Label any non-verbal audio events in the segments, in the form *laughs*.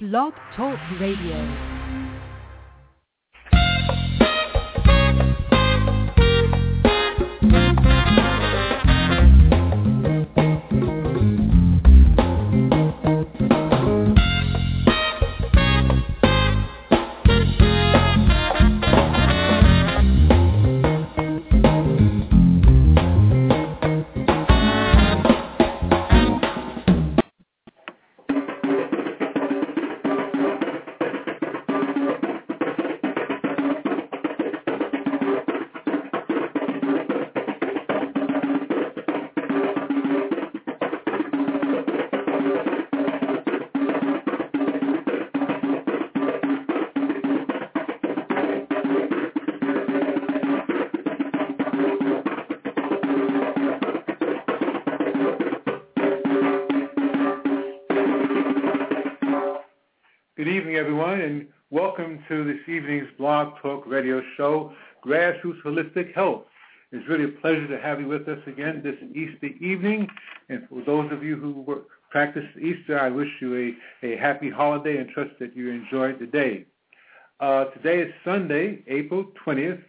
Blog Talk Radio. Radio show, Grassroots Holistic Health. It's really a pleasure to have you with us again this Easter evening. And for those of you who work, practice Easter, I wish you a, a happy holiday and trust that you enjoyed the day. Uh, today is Sunday, April 20th,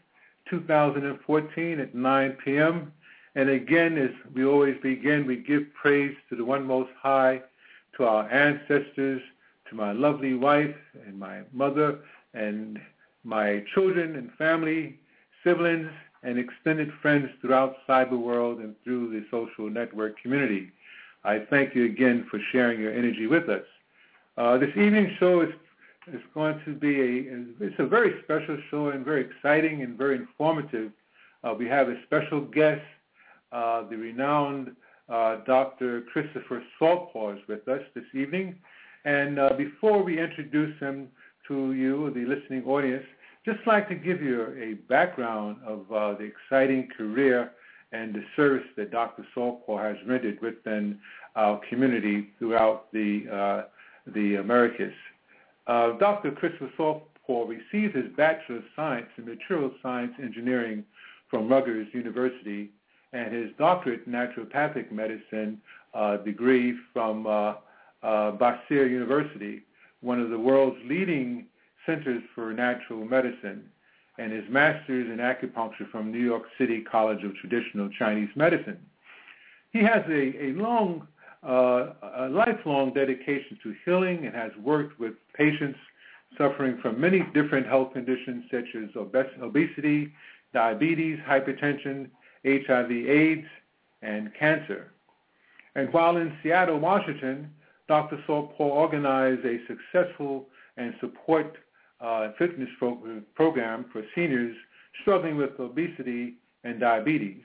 2014 at 9 p.m. And again, as we always begin, we give praise to the One Most High, to our ancestors, to my lovely wife and my mother and my children and family, siblings, and extended friends throughout cyber world and through the social network community. I thank you again for sharing your energy with us. Uh, this evening show is, is going to be a, it's a very special show and very exciting and very informative. Uh, we have a special guest, uh, the renowned uh, Dr. Christopher Saltpaw's with us this evening. And uh, before we introduce him to you, the listening audience, just like to give you a background of uh, the exciting career and the service that Dr. Saltpaw has rendered within our community throughout the, uh, the Americas. Uh, Dr. Christopher Saltpaw received his Bachelor of Science in Material Science Engineering from Rutgers University and his doctorate in naturopathic medicine uh, degree from uh, uh, Bastyr University, one of the world's leading Centers for Natural Medicine and his master's in acupuncture from New York City College of Traditional Chinese Medicine. He has a, a long, uh, a lifelong dedication to healing and has worked with patients suffering from many different health conditions such as obesity, diabetes, hypertension, HIV, AIDS, and cancer. And while in Seattle, Washington, Dr. Saltpaw organized a successful and support uh, fitness pro- program for seniors struggling with obesity and diabetes.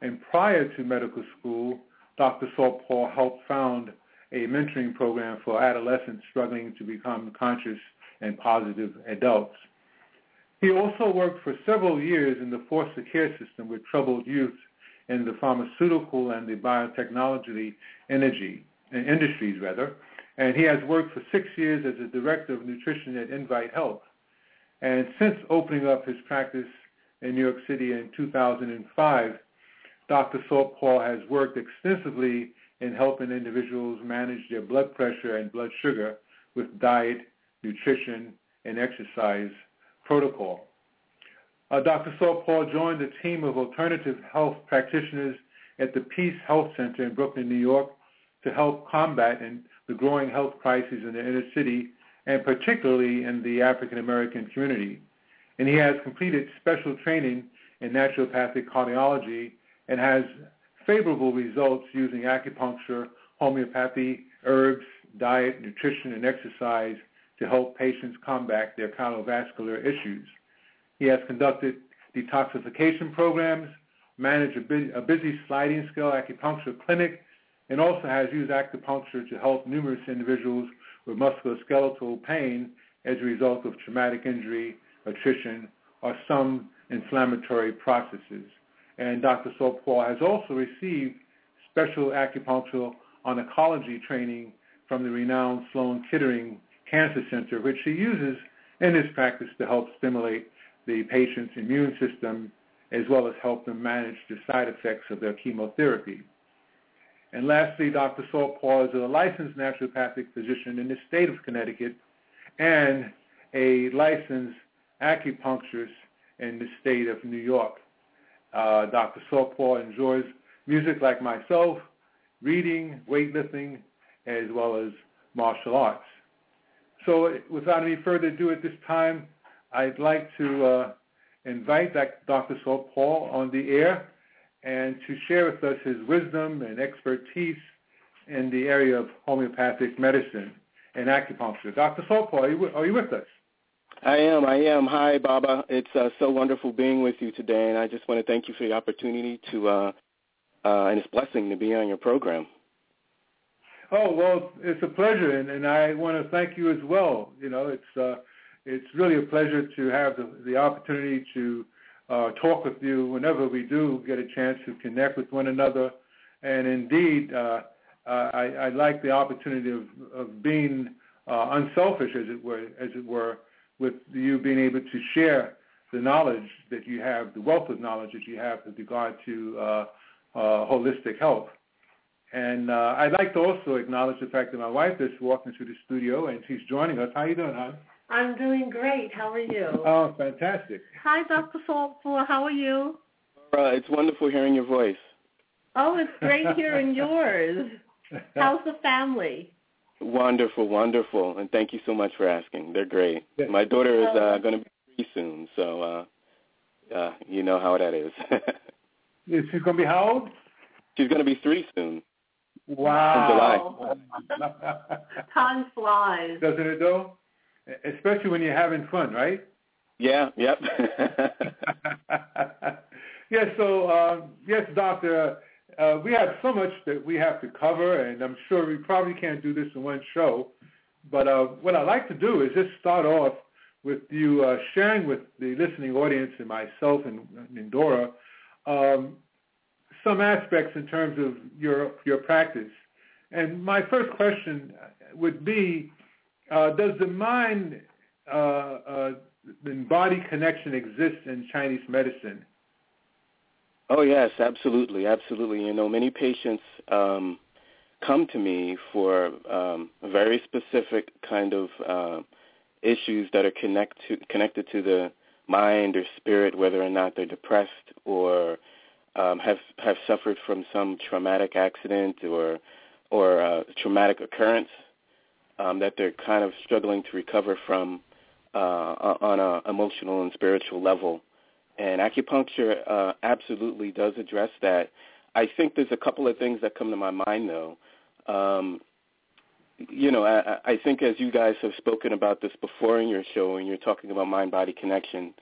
And prior to medical school, Dr. Saltpaw helped found a mentoring program for adolescents struggling to become conscious and positive adults. He also worked for several years in the foster care system with troubled youth in the pharmaceutical and the biotechnology energy, industries rather, and he has worked for six years as a director of nutrition at Invite Health. And since opening up his practice in New York City in 2005, Dr. Saltpaw has worked extensively in helping individuals manage their blood pressure and blood sugar with diet, nutrition, and exercise protocol. Uh, Dr. Paul joined a team of alternative health practitioners at the Peace Health Center in Brooklyn, New York, to help combat the growing health crises in the inner city and particularly in the African American community. And he has completed special training in naturopathic cardiology and has favorable results using acupuncture, homeopathy, herbs, diet, nutrition, and exercise to help patients combat their cardiovascular issues. He has conducted detoxification programs, managed a busy sliding scale acupuncture clinic, and also has used acupuncture to help numerous individuals with musculoskeletal pain as a result of traumatic injury, attrition, or some inflammatory processes. And Dr. Saltpaw has also received special acupunctural oncology training from the renowned Sloan Kettering Cancer Center, which he uses in his practice to help stimulate the patient's immune system as well as help them manage the side effects of their chemotherapy. And lastly, Dr. Saltpaw is a licensed naturopathic physician in the state of Connecticut and a licensed acupuncturist in the state of New York. Uh, Dr. Saltpaw enjoys music like myself, reading, weightlifting, as well as martial arts. So without any further ado at this time, I'd like to uh, invite Dr. Saltpaw on the air and to share with us his wisdom and expertise in the area of homeopathic medicine and acupuncture. Dr. Salt are you, are you with us? I am. I am. Hi, Baba. It's uh, so wonderful being with you today, and I just want to thank you for the opportunity to, uh, uh, and it's a blessing to be on your program. Oh well, it's a pleasure, and, and I want to thank you as well. You know, it's uh, it's really a pleasure to have the, the opportunity to uh, talk with you whenever we do get a chance to connect with one another. And indeed, uh, I, I like the opportunity of, of being uh, unselfish, as it were, as it were, with you being able to share the knowledge that you have, the wealth of knowledge that you have with regard to uh, uh, holistic health. And uh, I'd like to also acknowledge the fact that my wife is walking through the studio and she's joining us. How are you doing, hon? I'm doing great. How are you? Oh, fantastic. Hi, Dr. Saltpaw. How are you? Uh, it's wonderful hearing your voice. Oh, it's great hearing *laughs* yours. How's the family? Wonderful, wonderful, and thank you so much for asking. They're great. Yes. My daughter is uh, going to be three soon, so uh, uh, you know how that is. *laughs* is she going to be how old? She's going to be three soon. Wow. Time flies. Doesn't it though? Especially when you're having fun, right? Yeah, yep. *laughs* yes, so uh, yes, doctor, uh, we have so much that we have to cover, and I'm sure we probably can't do this in one show. But uh, what I'd like to do is just start off with you uh, sharing with the listening audience and myself and, and Dora um, some aspects in terms of your your practice. And my first question would be, uh, does the mind uh, uh, and body connection exist in Chinese medicine? Oh yes, absolutely, absolutely. You know, many patients um, come to me for um, very specific kind of uh, issues that are connect to, connected to the mind or spirit, whether or not they're depressed or um, have have suffered from some traumatic accident or or uh, traumatic occurrence um, that they're kind of struggling to recover from uh, on an emotional and spiritual level. And acupuncture uh, absolutely does address that. I think there's a couple of things that come to my mind though. Um, you know, I, I think as you guys have spoken about this before in your show, and you're talking about mind-body connection,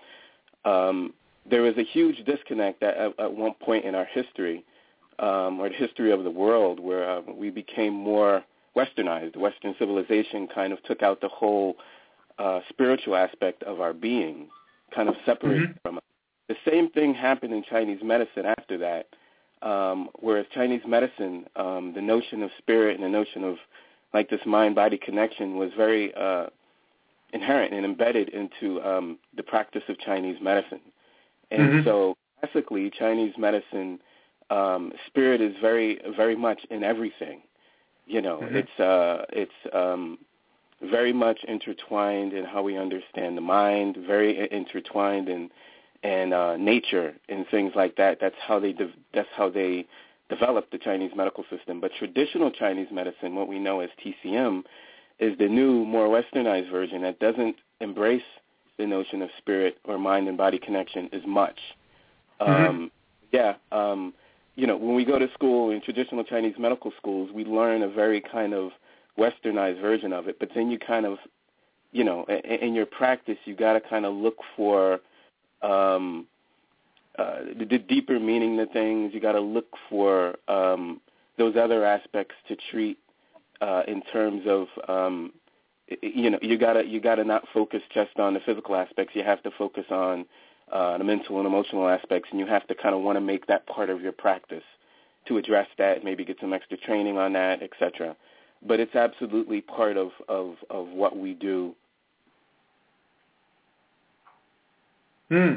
um, there was a huge disconnect at, at, one point in our history, um, or the history of the world, where uh, we became more westernized. Western civilization kind of took out the whole uh, spiritual aspect of our being, kind of separated mm-hmm. from us. The same thing happened in Chinese medicine after that, um, whereas Chinese medicine, um, the notion of spirit and the notion of like this mind-body connection was very uh, inherent and embedded into um, the practice of Chinese medicine. And mm-hmm. so classically, Chinese medicine, um, spirit is very, very much in everything. You know, mm-hmm. it's uh, it's um, very much intertwined in how we understand the mind, very intertwined in and uh, nature and things like that. That's how they de- that's how they developed the Chinese medical system. But traditional Chinese medicine, what we know as TCM, is the new, more westernized version that doesn't embrace the notion of spirit or mind and body connection as much. Mm-hmm. Um, yeah, um, you know, when we go to school in traditional Chinese medical schools, we learn a very kind of westernized version of it. But then you kind of, you know, in, your practice, you got to kind of look for um, uh, the, the deeper meaning to things. You got to look for um, those other aspects to treat uh, in terms of um, you know you gotta you gotta not focus just on the physical aspects. You have to focus on uh, the mental and emotional aspects, and you have to kind of want to make that part of your practice to address that. Maybe get some extra training on that, etc. But it's absolutely part of of of what we do. Hmm.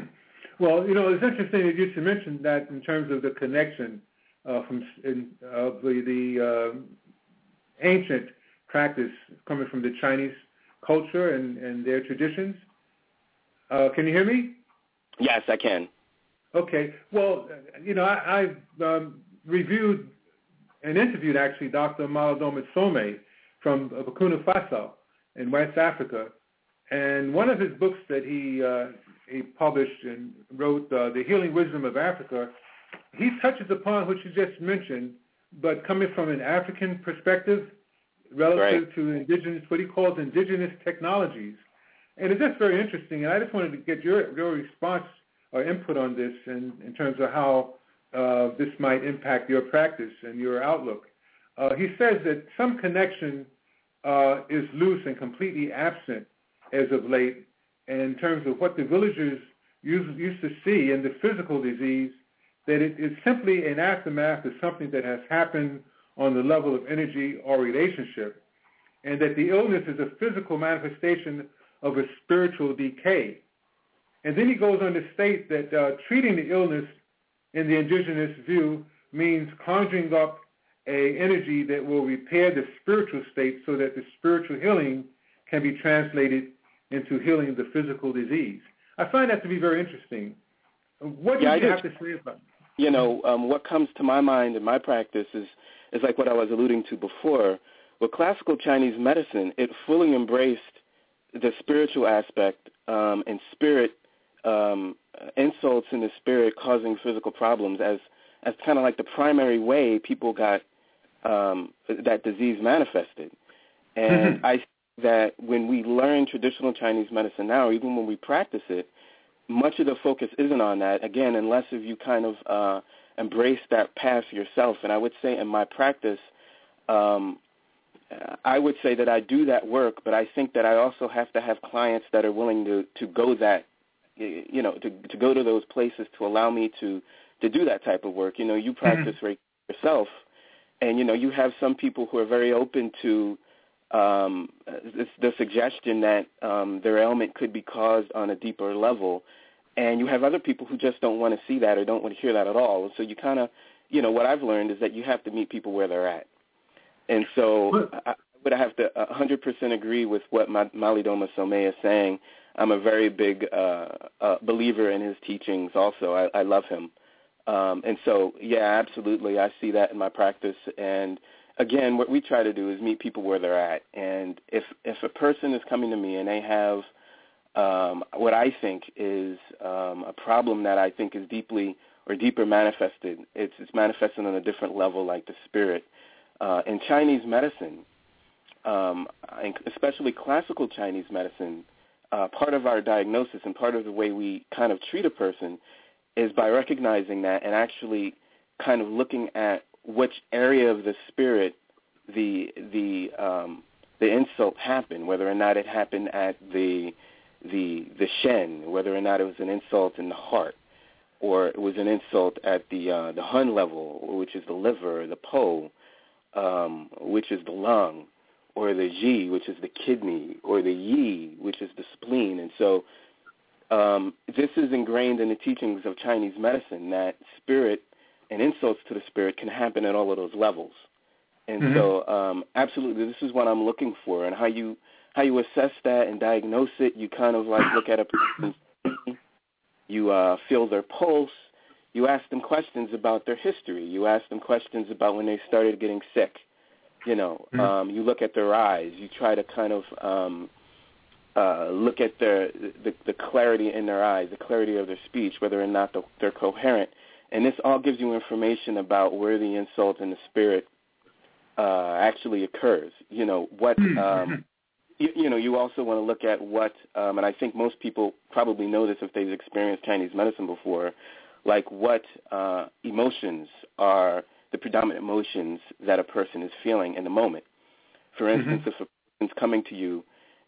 Well, you know, it's interesting that you should mention that in terms of the connection uh, from in, uh, the, the uh, ancient practice coming from the Chinese culture and, and their traditions. Uh, can you hear me? Yes, I can. Okay. Well, you know, I, I've um, reviewed and interviewed actually Dr. Malidoma Some from Burkina Faso in West Africa, and one of his books that he uh, he published and wrote, uh, The Healing Wisdom of Africa, he touches upon what you just mentioned, but coming from an African perspective relative right. to indigenous, what he calls indigenous technologies. And it's just very interesting, and I just wanted to get your, your response or input on this in, in terms of how uh, this might impact your practice and your outlook. Uh, he says that some connection uh, is loose and completely absent as of late in terms of what the villagers used, used to see in the physical disease, that it is simply an aftermath of something that has happened on the level of energy or relationship, and that the illness is a physical manifestation of a spiritual decay. And then he goes on to state that uh, treating the illness in the indigenous view means conjuring up a energy that will repair the spiritual state so that the spiritual healing can be translated into healing the physical disease. I find that to be very interesting. What do yeah, you have to say about it? You know, um, what comes to my mind in my practice is, is like what I was alluding to before. With classical Chinese medicine, it fully embraced the spiritual aspect um, and spirit um, insults in the spirit causing physical problems as as kind of like the primary way people got um, that disease manifested. And Mm-hmm. I that when we learn traditional Chinese medicine now, even when we practice it, much of the focus isn't on that. Again, unless if you kind of uh, embrace that path yourself. And I would say in my practice, um, I would say that I do that work, but I think that I also have to have clients that are willing to to go that, you know, to to go to those places to allow me to to do that type of work. You know, you practice mm-hmm. right yourself, and you know, you have some people who are very open to um, the suggestion that um, their ailment could be caused on a deeper level, and you have other people who just don't want to see that or don't want to hear that at all. So you kind of, you know, what I've learned is that you have to meet people where they're at. And so I would have to 100% agree with what Malidoma Some is saying. I'm a very big uh, uh, believer in his teachings also. I, I love him. Um, and so, yeah, absolutely. I see that in my practice. And again, what we try to do is meet people where they're at. And if, if a person is coming to me and they have um, what I think is um, a problem that I think is deeply or deeper manifested, it's, it's manifested on a different level like the spirit – uh, in Chinese medicine, um, especially classical Chinese medicine, uh, part of our diagnosis and part of the way we kind of treat a person is by recognizing that and actually kind of looking at which area of the spirit the the um, the insult happened, whether or not it happened at the the the shen, whether or not it was an insult in the heart, or it was an insult at the uh, the hun level, which is the liver, the po, um, which is the lung, or the Zhi, which is the kidney, or the Yi, which is the spleen. And so um, this is ingrained in the teachings of Chinese medicine that spirit and insults to the spirit can happen at all of those levels. And mm-hmm. so um, absolutely this is what I'm looking for and how you how you assess that and diagnose it, you kind of like look at a person, you uh, feel their pulse, you ask them questions about their history. You ask them questions about when they started getting sick. You know, mm-hmm. um, you look at their eyes. You try to kind of um, uh, look at their the, the clarity in their eyes, the clarity of their speech, whether or not the, they're coherent. And this all gives you information about where the insult in the spirit uh, actually occurs. You know what. Mm-hmm. Um, you, you know, you also want to look at what, um, and I think most people probably know this if they've experienced Chinese medicine before like what uh, emotions are the predominant emotions that a person is feeling in the moment. For Mm-hmm. instance, mm-hmm. if a person's coming to you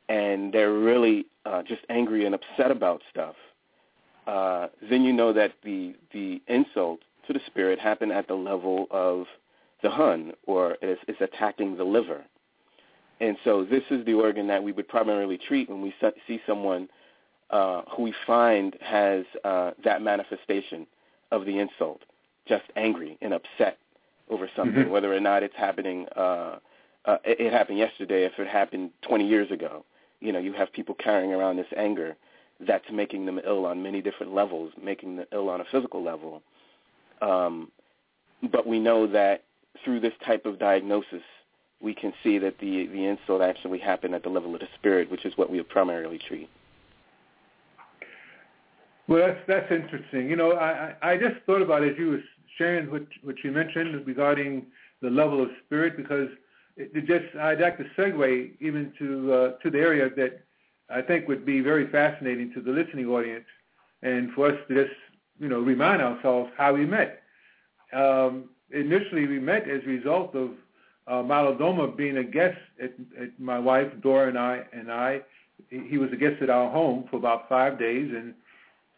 and they're really uh, just angry and upset about stuff, uh, then you know that the the insult to the spirit happened at the level of the hun, or it's, it's attacking the liver. And so this is the organ that we would primarily treat when we see someone uh, who we find has uh, that manifestation of the insult, just angry and upset over something, Mhm. whether or not it's happening. Uh, uh, it, it happened yesterday. If it happened 20 years ago, you know, you have people carrying around this anger that's making them ill on many different levels, making them ill on a physical level. Um, but we know that through this type of diagnosis, we can see that the the insult actually happened at the level of the spirit, which is what we primarily treat. Well, that's that's interesting. You know, I I just thought about it as you were sharing what what you mentioned regarding the level of spirit, because it, it just I'd like to segue even to uh, to the area that I think would be very fascinating to the listening audience, and for us to just you know remind ourselves how we met. Um, initially, we met as a result of uh, being a guest at, at my wife Dora and I and I. He was a guest at our home for about five days, and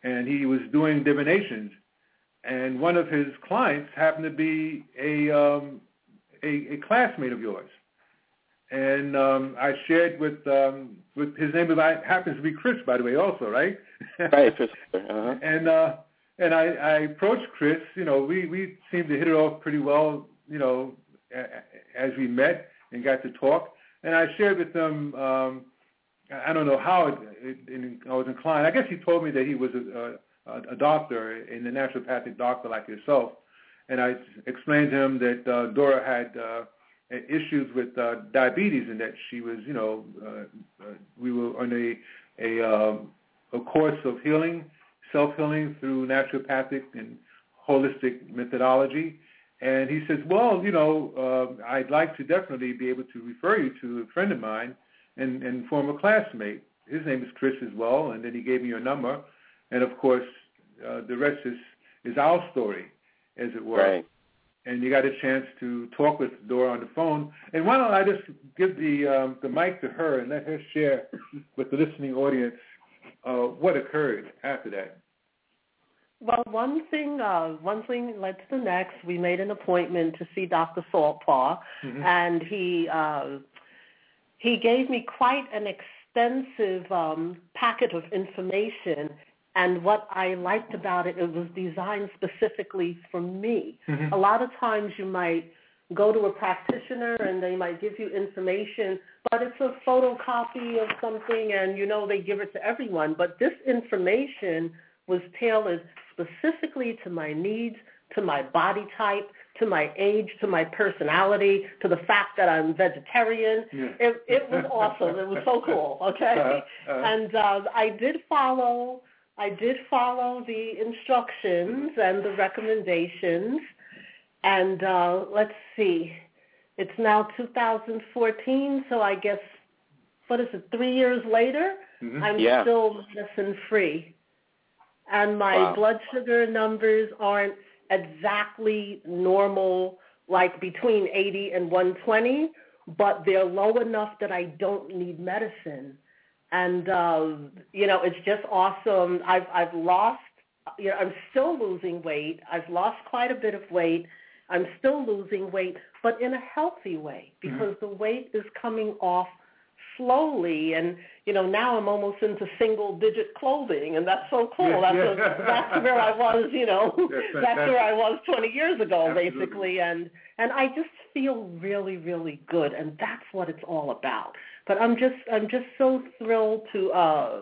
and he was doing divinations. And one of his clients happened to be a um, a, a classmate of yours. And um, I shared with um, with his name happens to be Chris, by the way, also, right? *laughs* right, Chris. Uh-huh. and uh, and I, I approached Chris. You know, we we seemed to hit it off pretty well. You know, as we met and got to talk. And I shared with him. Um, I don't know how it, it, it, I was inclined. I guess he told me that he was a, a, a doctor, the naturopathic doctor like yourself. And I explained to him that uh, Dora had uh, issues with uh, diabetes and that she was, you know, uh, uh, we were on a a, um, a course of healing, self-healing through naturopathic and holistic methodology. And he says, well, you know, uh, I'd like to definitely be able to refer you to a friend of mine and, and former classmate. His name is Chris as well, and then he gave me your number. And of course, uh, the rest is, is our story, as it were. Right. And you got a chance to talk with Dora on the phone. And why don't I just give the um, the mic to her and let her share *laughs* with the listening audience uh, what occurred after that. Well, one thing, uh, one thing led to the next. We made an appointment to see Dr. Saltpaw, Mhm. and he uh, he gave me quite an extensive um, packet of information. And what I liked about it, it was designed specifically for me. Mhm. A lot of times you might go to a practitioner and they might give you information, but it's a photocopy of something and you know they give it to everyone. But this information was tailored specifically to my needs, to my body type, to my age, to my personality, to the fact that I'm vegetarian. Yeah. It, it was awesome. It was so *laughs* cool. Okay, Uh-huh, uh-huh. and uh, I did follow. I did follow the instructions and the recommendations. And uh, let's see, it's now 2014, so I guess what is it? Three years later, Mhm. I'm Yeah. still medicine free, and my Wow. blood sugar numbers aren't exactly normal, like between 80 and 120, but they're low enough that I don't need medicine. And uh, you know, it's just awesome. I've I've lost. You know, I'm still losing weight. I've lost quite a bit of weight. I'm still losing weight, but in a healthy way because the weight is coming off slowly and you know now i'm almost into single digit clothing and that's so cool Yeah, that's yeah. A, that's where i was you know *laughs* That's that's where i was 20 years ago Absolutely. basically and and i just feel really really good and that's what it's all about but i'm just i'm just so thrilled to uh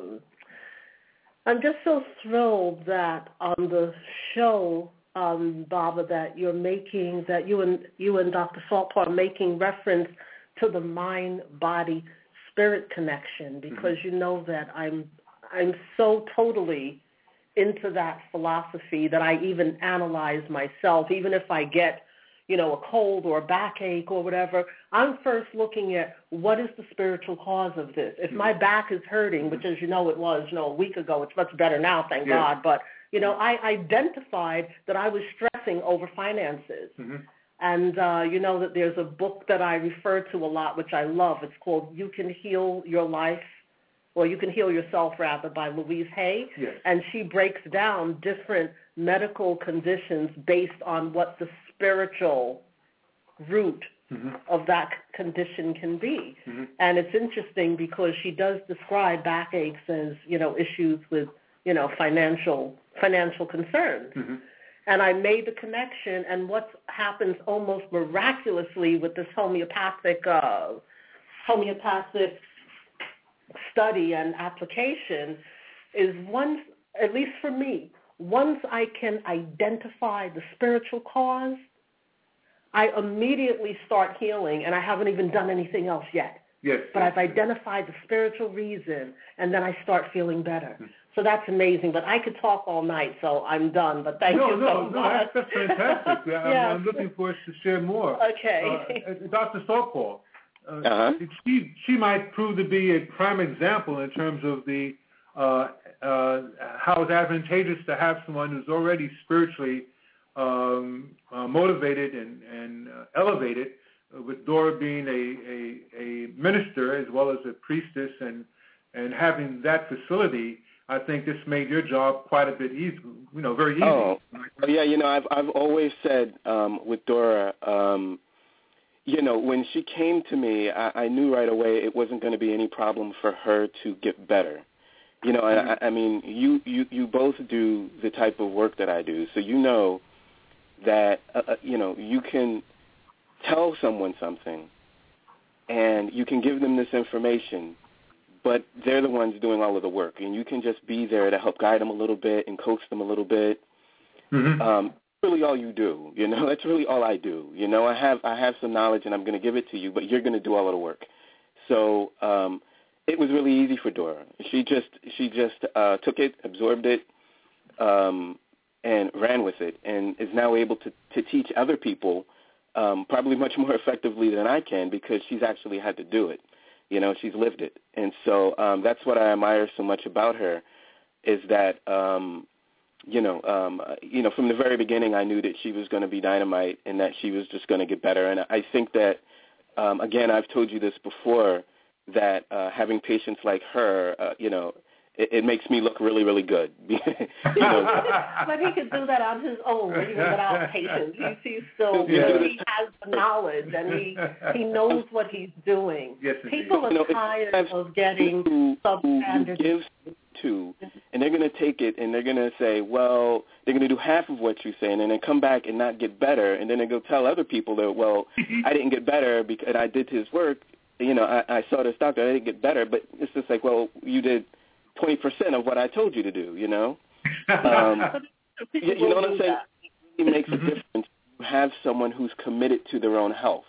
i'm just so thrilled that on the show um baba that you're making that you and you and dr saltpaw are making reference to the mind body spirit connection mm-hmm. because you know that I'm I'm so totally into that philosophy that I even analyze myself. Even if I get you know a cold or a backache or whatever I'm first looking at what is the spiritual cause of this. If my mm-hmm. back is hurting which mm-hmm. as you know it was you know a week ago it's much better now thank Yeah. God. But you know I identified that I was stressing over finances. Mhm. And uh, you know that there's a book that I refer to a lot, which I love. It's called "You Can Heal Your Life," or "You Can Heal Yourself," rather, by Louise Hay. Yes. And she breaks down different medical conditions based on what the spiritual root Mhm. of that condition can be. Mm-hmm. And it's interesting because she does describe backaches as you know issues with you know financial financial concerns. Mhm. And I made the connection. And what happens almost miraculously with this homeopathic uh, homeopathic study and application is once, at least for me, once I can identify the spiritual cause, I immediately start healing, and I haven't even done anything else yet. Yes. But I've identified the spiritual reason, and then I start feeling better. So that's amazing. But I could talk all night, so I'm done. But thank no, you no, so no, much. that's, that's fantastic. *laughs* Yeah, I'm, Yes. I'm looking forward to share more. Okay. Uh, Dr. Saltpaw, uh, Uh-huh. she she might prove to be a prime example in terms of the uh, uh, how it's advantageous to have someone who's already spiritually um, uh, motivated and, and uh, elevated, uh, with Dora being a, a, a minister as well as a priestess and and having that facility. I think this made your job quite a bit easy, you know, very easy. Oh, Oh, yeah, you know, I've I've always said um, with Dora, um, you know, when she came to me, I, I knew right away it wasn't going to be any problem for her to get better. You know, I, I mean, you you you both do the type of work that I do, so you know that uh, uh, you know you can tell someone something, and you can give them this information, but they're the ones doing all of the work, and you can just be there to help guide them a little bit and coach them a little bit. Mhm. um really all you do you know? *laughs* That's really all i do you know? I have i have some knowledge and i'm going to give it to you but you're going to do all of the work. So um it was really easy for dora. She just she just uh took it absorbed it um and ran with it and is now able to to teach other people um probably much more effectively than i can because she's actually had to do it you know she's lived it and so um that's what i admire so much about her is that um you know, um, you know, from the very beginning, I knew that she was going to be dynamite and that she was just going to get better. And I think that, um, again, I've told you this before, that uh, having patients like her, uh, you know, it, it makes me look really, really good. *laughs* you know, *laughs* but he could do that on his own, even without patience. He's, he's still Yeah. he has the knowledge and he he knows what he's doing. Yes. People are You know, tired of getting who, who you substandard. give to, and they're going to take it and they're going to say, well, they're going to do half of what you say, and then they come back and not get better, and then they go tell other people that, well, *laughs* I didn't get better because I did his work. You know, I, I saw this doctor, I didn't get better, but it's just like, well, you did twenty percent of what I told you to do. You know, *laughs* um, you, you know what I'm saying? that. It makes a difference to have someone who's committed to their own health,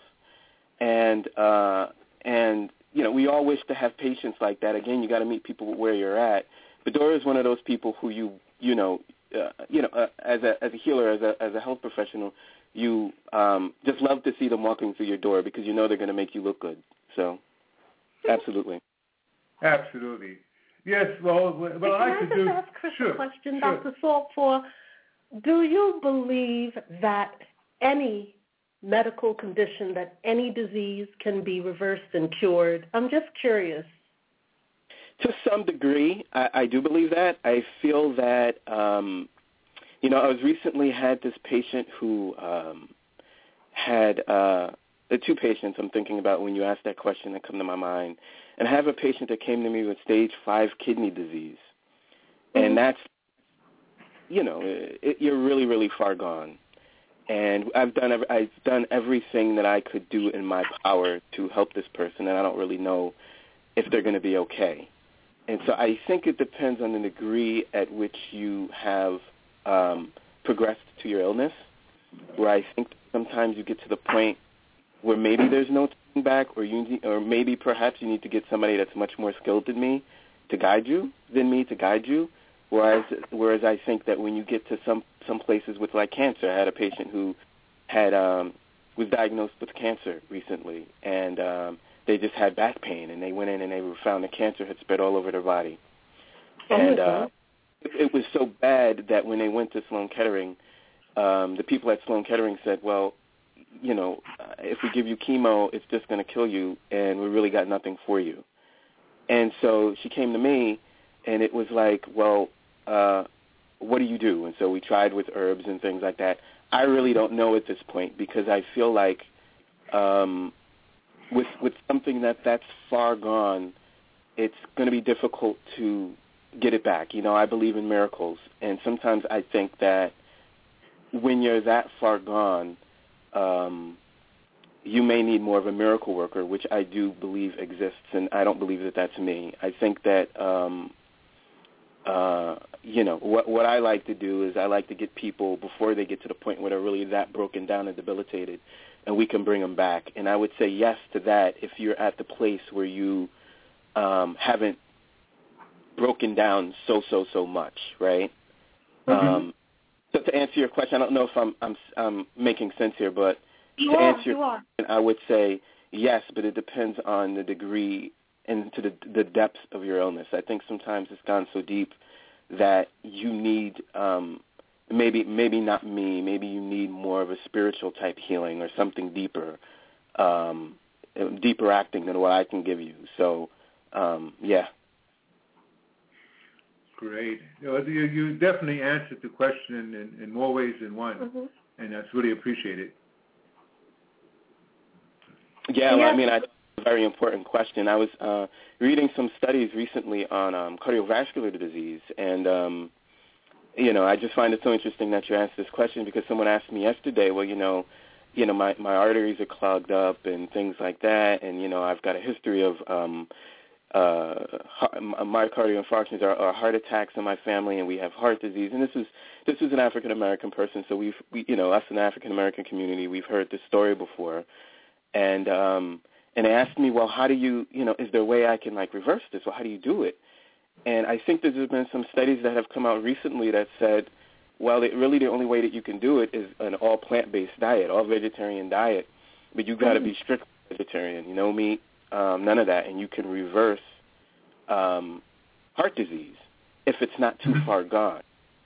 and uh, and you know we all wish to have patients like that. Again, you got to meet people where you're at. But is one of those people who you you know uh, you know uh, as a as a healer as a as a health professional, you um, just love to see them walking through your door because you know they're going to make you look good. So, absolutely. Absolutely. Yes, well, what Hey, I like can to I do... just ask Chris sure, a question, sure. Dr. Salt, for do you believe that any medical condition, that any disease can be reversed and cured? I'm just curious. To some degree, I, I do believe that. I feel that, um, you know, I was recently had this patient who um, had uh, the two patients I'm thinking about when you asked that question that come to my mind, and I have a patient that came to me with stage five kidney disease, and that's, you know, it, you're really really far gone. And I've done ev- I've done everything that I could do in my power to help this person, and I don't really know if they're going to be okay. And so I think it depends on the degree at which you have um, progressed to your illness, where I think sometimes you get to the point where maybe there's no back, or you need, or maybe perhaps you need to get somebody that's much more skilled than me to guide you than me to guide you. Whereas whereas I think that when you get to some some places with like cancer, I had a patient who had um, was diagnosed with cancer recently, and um, they just had back pain, and they went in and they were found the cancer had spread all over their body, Oh, and uh, it, it was so bad that when they went to Sloan Kettering, um, the people at Sloan Kettering said, "Well, you know, if we give you chemo, it's just going to kill you, and we really got nothing for you." And so she came to me, and it was like, "Well, uh, what do you do?" And so we tried with herbs and things like that. I really don't know at this point because I feel like um, with with something that that's far gone, it's going to be difficult to get it back. You know, I believe in miracles, and sometimes I think that when you're that far gone, um, you may need more of a miracle worker, which I do believe exists, and I don't believe that that's me. I think that um, uh, you know what what I like to do is I like to get people before they get to the point where they're really that broken down and debilitated, and we can bring them back. And I would say yes to that if you're at the place where you um, haven't broken down so so so much, right? Mm-hmm. Um, so to answer your question, I don't know if I'm I'm, I'm making sense here, but You to are, answer your question, I would say yes, but it depends on the degree and to the the depth of your illness. I think sometimes it's gone so deep that you need um maybe maybe not me, maybe you need more of a spiritual type healing or something deeper um deeper acting than what I can give you. So um yeah. Great. You, know, you, you definitely answered the question in, in more ways than one, Mhm. and that's really appreciated. Yeah, well, I Yes. mean, I, a very important question. I was uh, reading some studies recently on um, cardiovascular disease, and um, you know, I just find it so interesting that you asked this question because someone asked me yesterday, well, you know, you know, my my arteries are clogged up and things like that, and you know, I've got a history of um, uh, heart, myocardial infarctions are, or heart attacks in my family, and we have heart disease. And this is this is an African American person, so we've we, you know, us in the African American community, we've heard this story before and um and they asked me, well, how do you, you know, is there a way I can like reverse this? Well, how do you do it? And I think there's been some studies that have come out recently that said, well, it really the only way that you can do it is an all plant-based diet, all vegetarian diet, but you've got to be strict vegetarian, you know, meat, um, none of that, and you can reverse um, heart disease if it's not too far gone.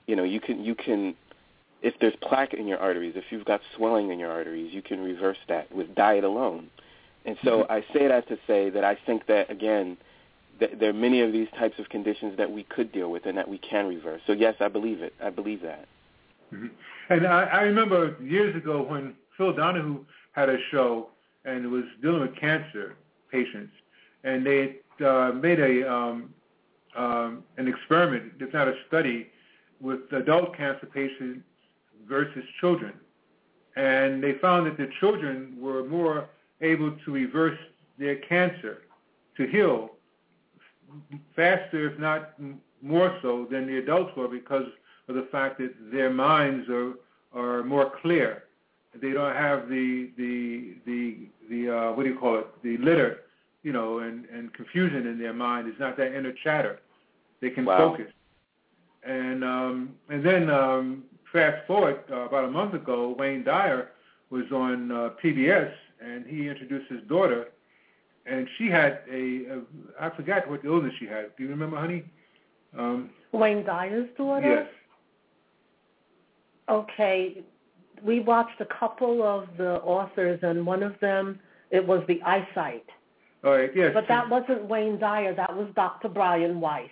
You know, you can you can if there's plaque in your arteries, if you've got swelling in your arteries, you can reverse that with diet alone. And so I say that to say that I think that again, that there are many of these types of conditions that we could deal with and that we can reverse. So yes, I believe it. I believe that. hmm And I, I remember years ago when Phil Donahue had a show and was dealing with cancer patients, and they uh, made a um, um, an experiment, if not a study, with adult cancer patients versus children, and they found that the children were more able to reverse their cancer, to heal faster, if not more so, than the adults were because of the fact that their minds are are more clear. They don't have the the the the uh, what do you call it? The litter, you know, and and confusion in their mind. It's not that inner chatter. They can Wow. focus. And um, and then um, fast forward uh, about a month ago, Wayne Dyer was on uh, PBS, and he introduced his daughter, and she had a, a I forgot what illness she had. Do you remember, honey? Um, Wayne Dyer's daughter? yes. Okay. We watched a couple of the authors, and one of them, it was the eyesight. All right. Yes. But that wasn't Wayne Dyer. That was Dr. Brian Weiss.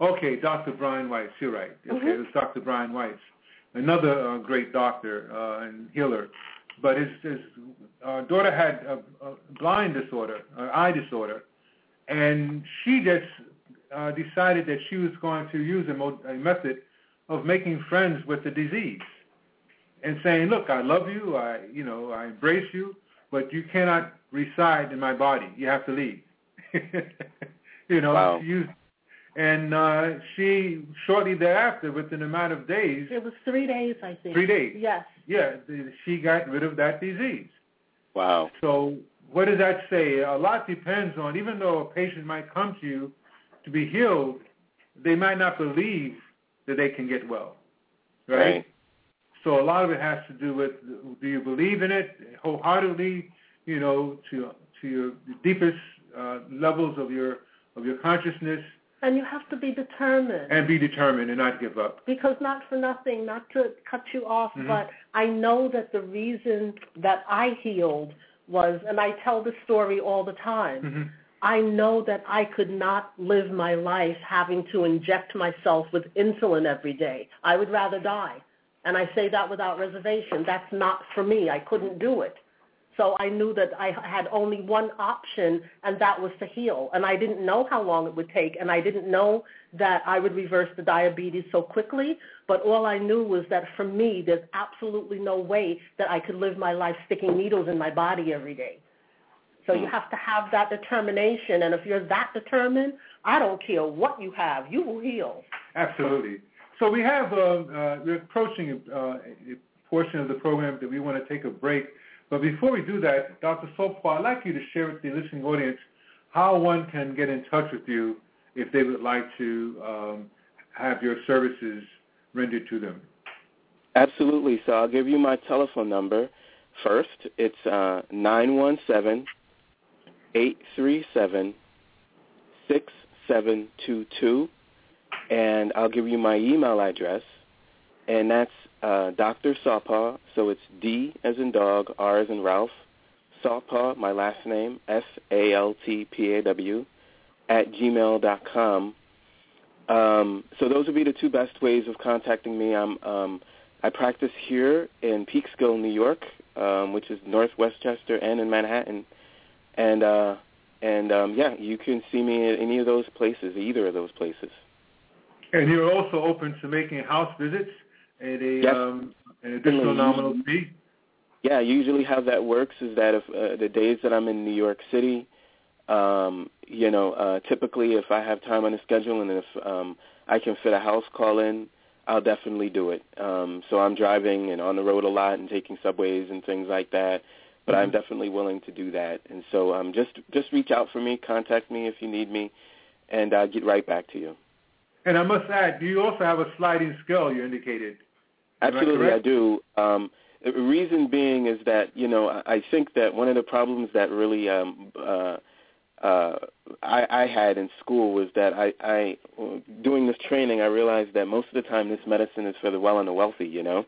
Okay, Dr. Brian Weiss. You're right. Okay, Mhm. it was Dr. Brian Weiss, another uh, great doctor uh, and healer. But his, his uh, daughter had a, a blind disorder, an eye disorder, and she just uh, decided that she was going to use a, mo- a method of making friends with the disease and saying, "Look, I love you. I, you know, I embrace you, but you cannot reside in my body. You have to leave." *laughs* you know, Wow. she used and uh, she shortly thereafter, within a matter of days, It was three days, I think. three days, Yes. yeah, th- she got rid of that disease. Wow. So what does that say? A lot depends on, even though a patient might come to you to be healed, they might not believe that they can get well, right? Right. So a lot of it has to do with do you believe in it wholeheartedly, you know, to to your deepest uh, levels of your of your consciousness, And you have to be determined. and be determined and not give up. because not for nothing, not to cut you off, Mhm. but I know that the reason that I healed was, and I tell the story all the time, hmm I know that I could not live my life having to inject myself with insulin every day. I would rather die. And I say that without reservation. That's not for me. I couldn't do it. So I knew that I had only one option, and that was to heal. And I didn't know how long it would take, and I didn't know that I would reverse the diabetes so quickly. But all I knew was that for me, there's absolutely no way that I could live my life sticking needles in my body every day. So you have to have that determination, and if you're that determined, I don't care what you have, you will heal. Absolutely. So we have uh, uh, we're approaching a, uh, a portion of the program that we want to take a break. But before we do that, Dr. Saltpaw, I'd like you to share with the listening audience how one can get in touch with you if they would like to um, have your services rendered to them. Absolutely. So I'll give you my telephone number first. It's uh, 917 837 6722. And I'll give you my email address. And that's uh, Dr. Saltpaw. So it's D as in dog, R as in Ralph. Saltpaw, my last name, S-A-L-T-P-A-W, at gmail dot com. Um, so those would be the two best ways of contacting me. I'm, um, I practice here in Peekskill, New York, um, which is North Westchester, and in Manhattan. And uh, and um, yeah, you can see me at any of those places, either of those places. And you're also open to making house visits at a Yes. um, an additional nominal fee. Yeah, usually how that works is that if uh, the days that I'm in New York City, um, you know, uh, typically if I have time on the schedule and if um, I can fit a house call in, I'll definitely do it. Um, so I'm driving and on the road a lot and taking subways and things like that. But I'm definitely willing to do that. And so um, just just reach out for me, contact me if you need me, and I'll get right back to you. And I must add, do you also have a sliding scale. You indicated. Absolutely, I do. Um, the reason being is that you know I think that one of the problems that really um, uh, uh, I, I had in school was that I, I doing this training I realized that most of the time this medicine is for the well and the wealthy, you know,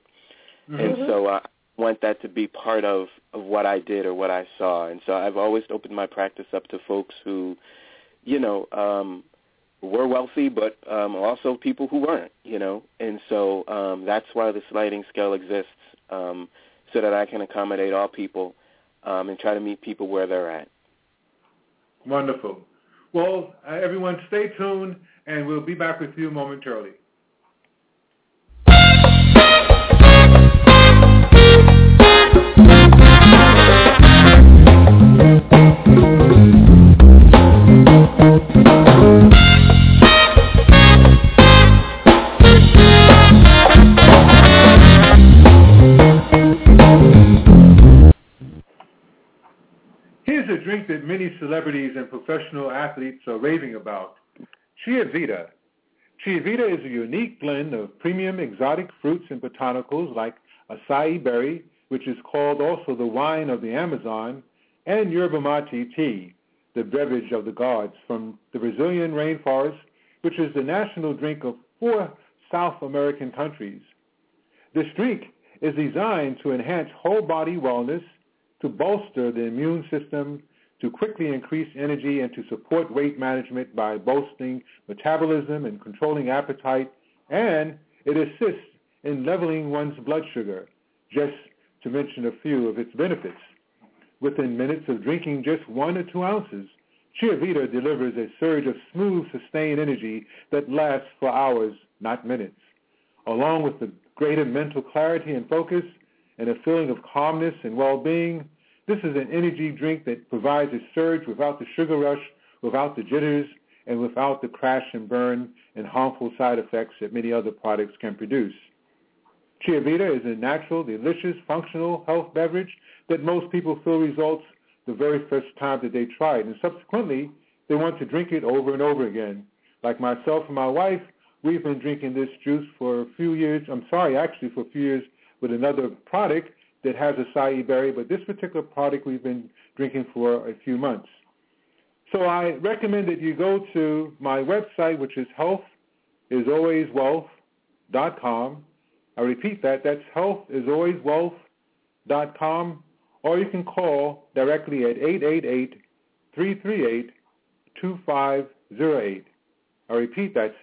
and so I want that to be part of of what I did or what I saw, and so I've always opened my practice up to folks who, you know. um were wealthy, but um, also people who weren't, you know, and so um, that's why the sliding scale exists, um, so that I can accommodate all people um, and try to meet people where they're at. Wonderful. Well, uh, everyone, stay tuned, and we'll be back with you momentarily. Celebrities and professional athletes are raving about. Chia Vita. Chia Vita is a unique blend of premium exotic fruits and botanicals like acai berry, which is called also the wine of the Amazon, and yerba mate tea, the beverage of the gods from the Brazilian rainforest, which is the national drink of four South American countries. This drink is designed to enhance whole body wellness, to bolster the immune system, to quickly increase energy, and to support weight management by boosting metabolism and controlling appetite, and it assists in leveling one's blood sugar, just to mention a few of its benefits. Within minutes of drinking just one or two ounces, Chia Vita delivers a surge of smooth, sustained energy that lasts for hours, not minutes. Along with the greater mental clarity and focus and a feeling of calmness and well-being, this is an energy drink that provides a surge without the sugar rush, without the jitters, and without the crash and burn and harmful side effects that many other products can produce. Chia Vita is a natural, delicious, functional health beverage that most people feel results the very first time that they try it, and subsequently they want to drink it over and over again. Like myself and my wife, we've been drinking this juice for a few years. I'm sorry, actually for a few years with another product that has acai berry, but this particular product we've been drinking for a few months. So I recommend that you go to my website, which is healthisalwayswealth.com. I repeat that, that's healthisalwayswealth.com, or you can call directly at 888-338-2508. I repeat, that's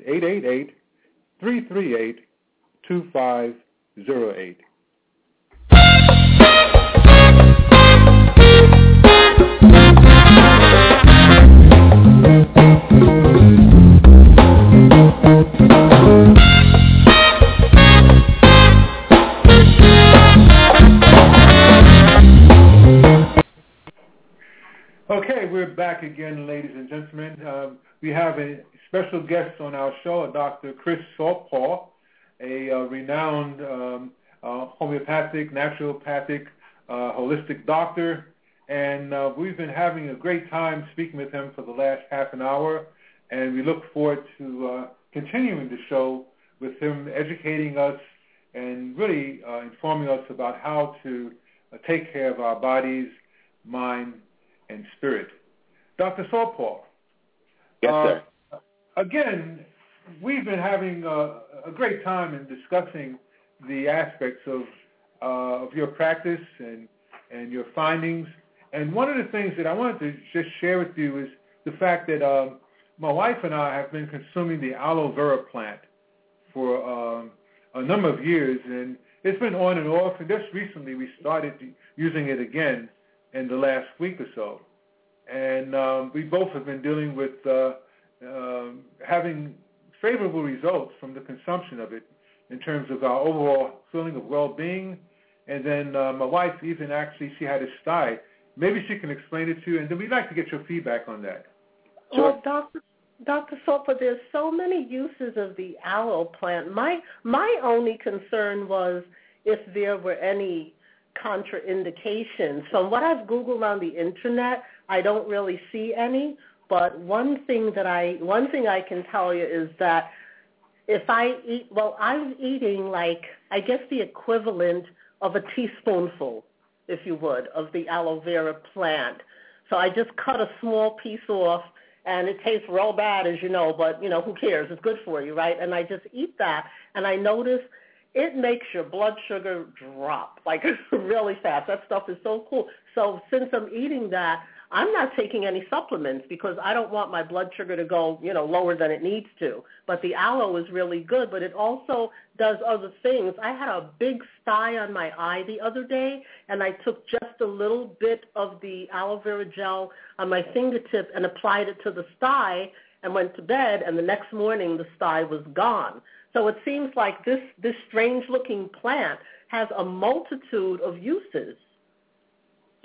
888-338-2508. Back again, ladies and gentlemen. Um, we have a special guest on our show, Dr. Chris Saltpaw, a uh, renowned um, uh, homeopathic, naturopathic, uh, holistic doctor. And uh, we've been having a great time speaking with him for the last half an hour. And we look forward to uh, continuing the show with him educating us and really uh, informing us about how to take care of our bodies, mind, and spirit. Dr. Saltpaw. Yes, sir. Uh, again, we've been having a, a, great time in discussing the aspects of uh, of your practice and and your findings. And one of the things that I wanted to just share with you is the fact that uh, my wife and I have been consuming the aloe vera plant for um, a number of years, and it's been on and off. And just recently, we started using it again in the last week or so. And um, we both have been dealing with uh, uh, having favorable results from the consumption of it in terms of our overall feeling of well-being. And then uh, my wife even actually, she had a sty. Maybe she can explain it to you, and then we'd like to get your feedback on that. Sure. Well, Dr. Dr. Saltpaw, there's so many uses of the aloe plant. My my only concern was if there were any contraindications. From what I've Googled on the internet, I don't really see any. But one thing that I one thing I can tell you is that if I eat well, I'm eating like I guess the equivalent of a teaspoonful, if you would, of the aloe vera plant. So I just cut a small piece off and it tastes real bad as you know, but you know, who cares? It's good for you, right? And I just eat that and I notice it makes your blood sugar drop like *laughs* really fast. That stuff is so cool. So since I'm eating that, I'm not taking any supplements because I don't want my blood sugar to go, you know, lower than it needs to. But the aloe is really good, but it also does other things. I had a big sty on my eye the other day, and I took just a little bit of the aloe vera gel on my fingertip and applied it to the sty and went to bed, and the next morning the sty was gone. So it seems like this, this strange-looking plant has a multitude of uses.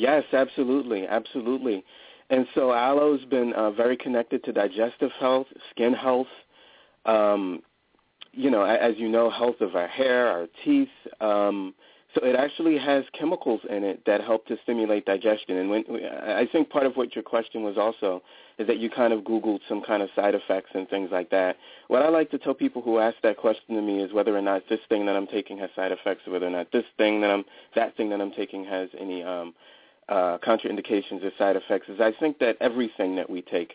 Yes, absolutely, absolutely. And so aloe's been uh, very connected to digestive health, skin health, um, you know, as you know, health of our hair, our teeth. Um, so it actually has chemicals in it that help to stimulate digestion. And when I think part of what your question was also is that you kind of Googled some kind of side effects and things like that. What I like to tell people who ask that question to me is whether or not this thing that I'm taking has side effects, or whether or not this thing that I'm that thing that I'm taking has any um, uh, contraindications or side effects. Is I think that everything that we take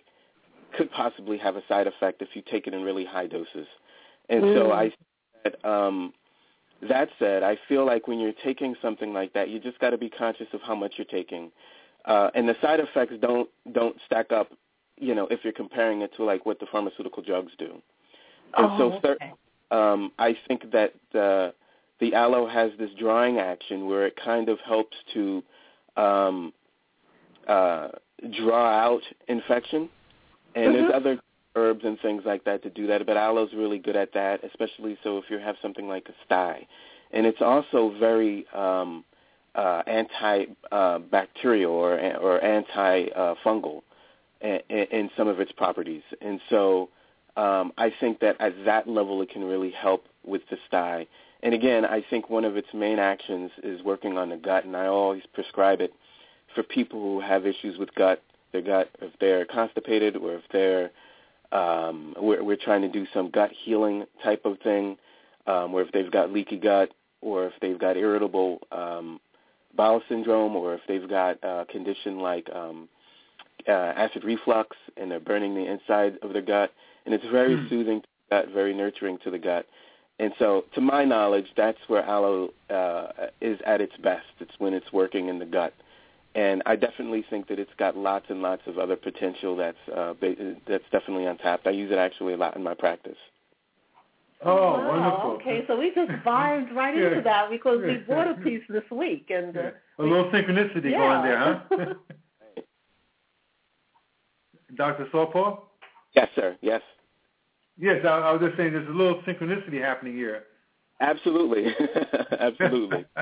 could possibly have a side effect if you take it in really high doses. And mm. so I said, um, that said, I feel like when you're taking something like that, you just got to be conscious of how much you're taking, uh, and the side effects don't don't stack up. You know, if you're comparing it to like what the pharmaceutical drugs do. And oh, so, okay. um, I think that the the aloe has this drying action where it kind of helps to um, uh, draw out infection, and mm-hmm. there's other herbs and things like that to do that. But aloe's really good at that, especially so if you have something like a sty. And it's also very um, uh, antibacterial or or anti-fungal in, in some of its properties. And so um, I think that at that level it can really help with the sty. And again, I think one of its main actions is working on the gut, and I always prescribe it for people who have issues with gut, their gut, if they're constipated or if they're um, we're, we're trying to do some gut healing type of thing, um, or if they've got leaky gut, or if they've got irritable um, bowel syndrome, or if they've got a condition like um, uh, acid reflux and they're burning the inside of their gut. And it's very mm. soothing to the gut, very nurturing to the gut. And so, to my knowledge, that's where aloe uh, is at its best. It's when it's working in the gut and I definitely think that it's got lots and lots of other potential that's uh, that's definitely untapped. I use it actually a lot in my practice. Oh, wow, wonderful! Okay, so we just vibed right yeah. into that because we bought a piece this week, and uh, a little synchronicity yeah. going there, huh? Dr. Saltpaw? Yes, sir. Yes. Yes, I, I was just saying there's a little synchronicity happening here. Absolutely, *laughs* absolutely. *laughs*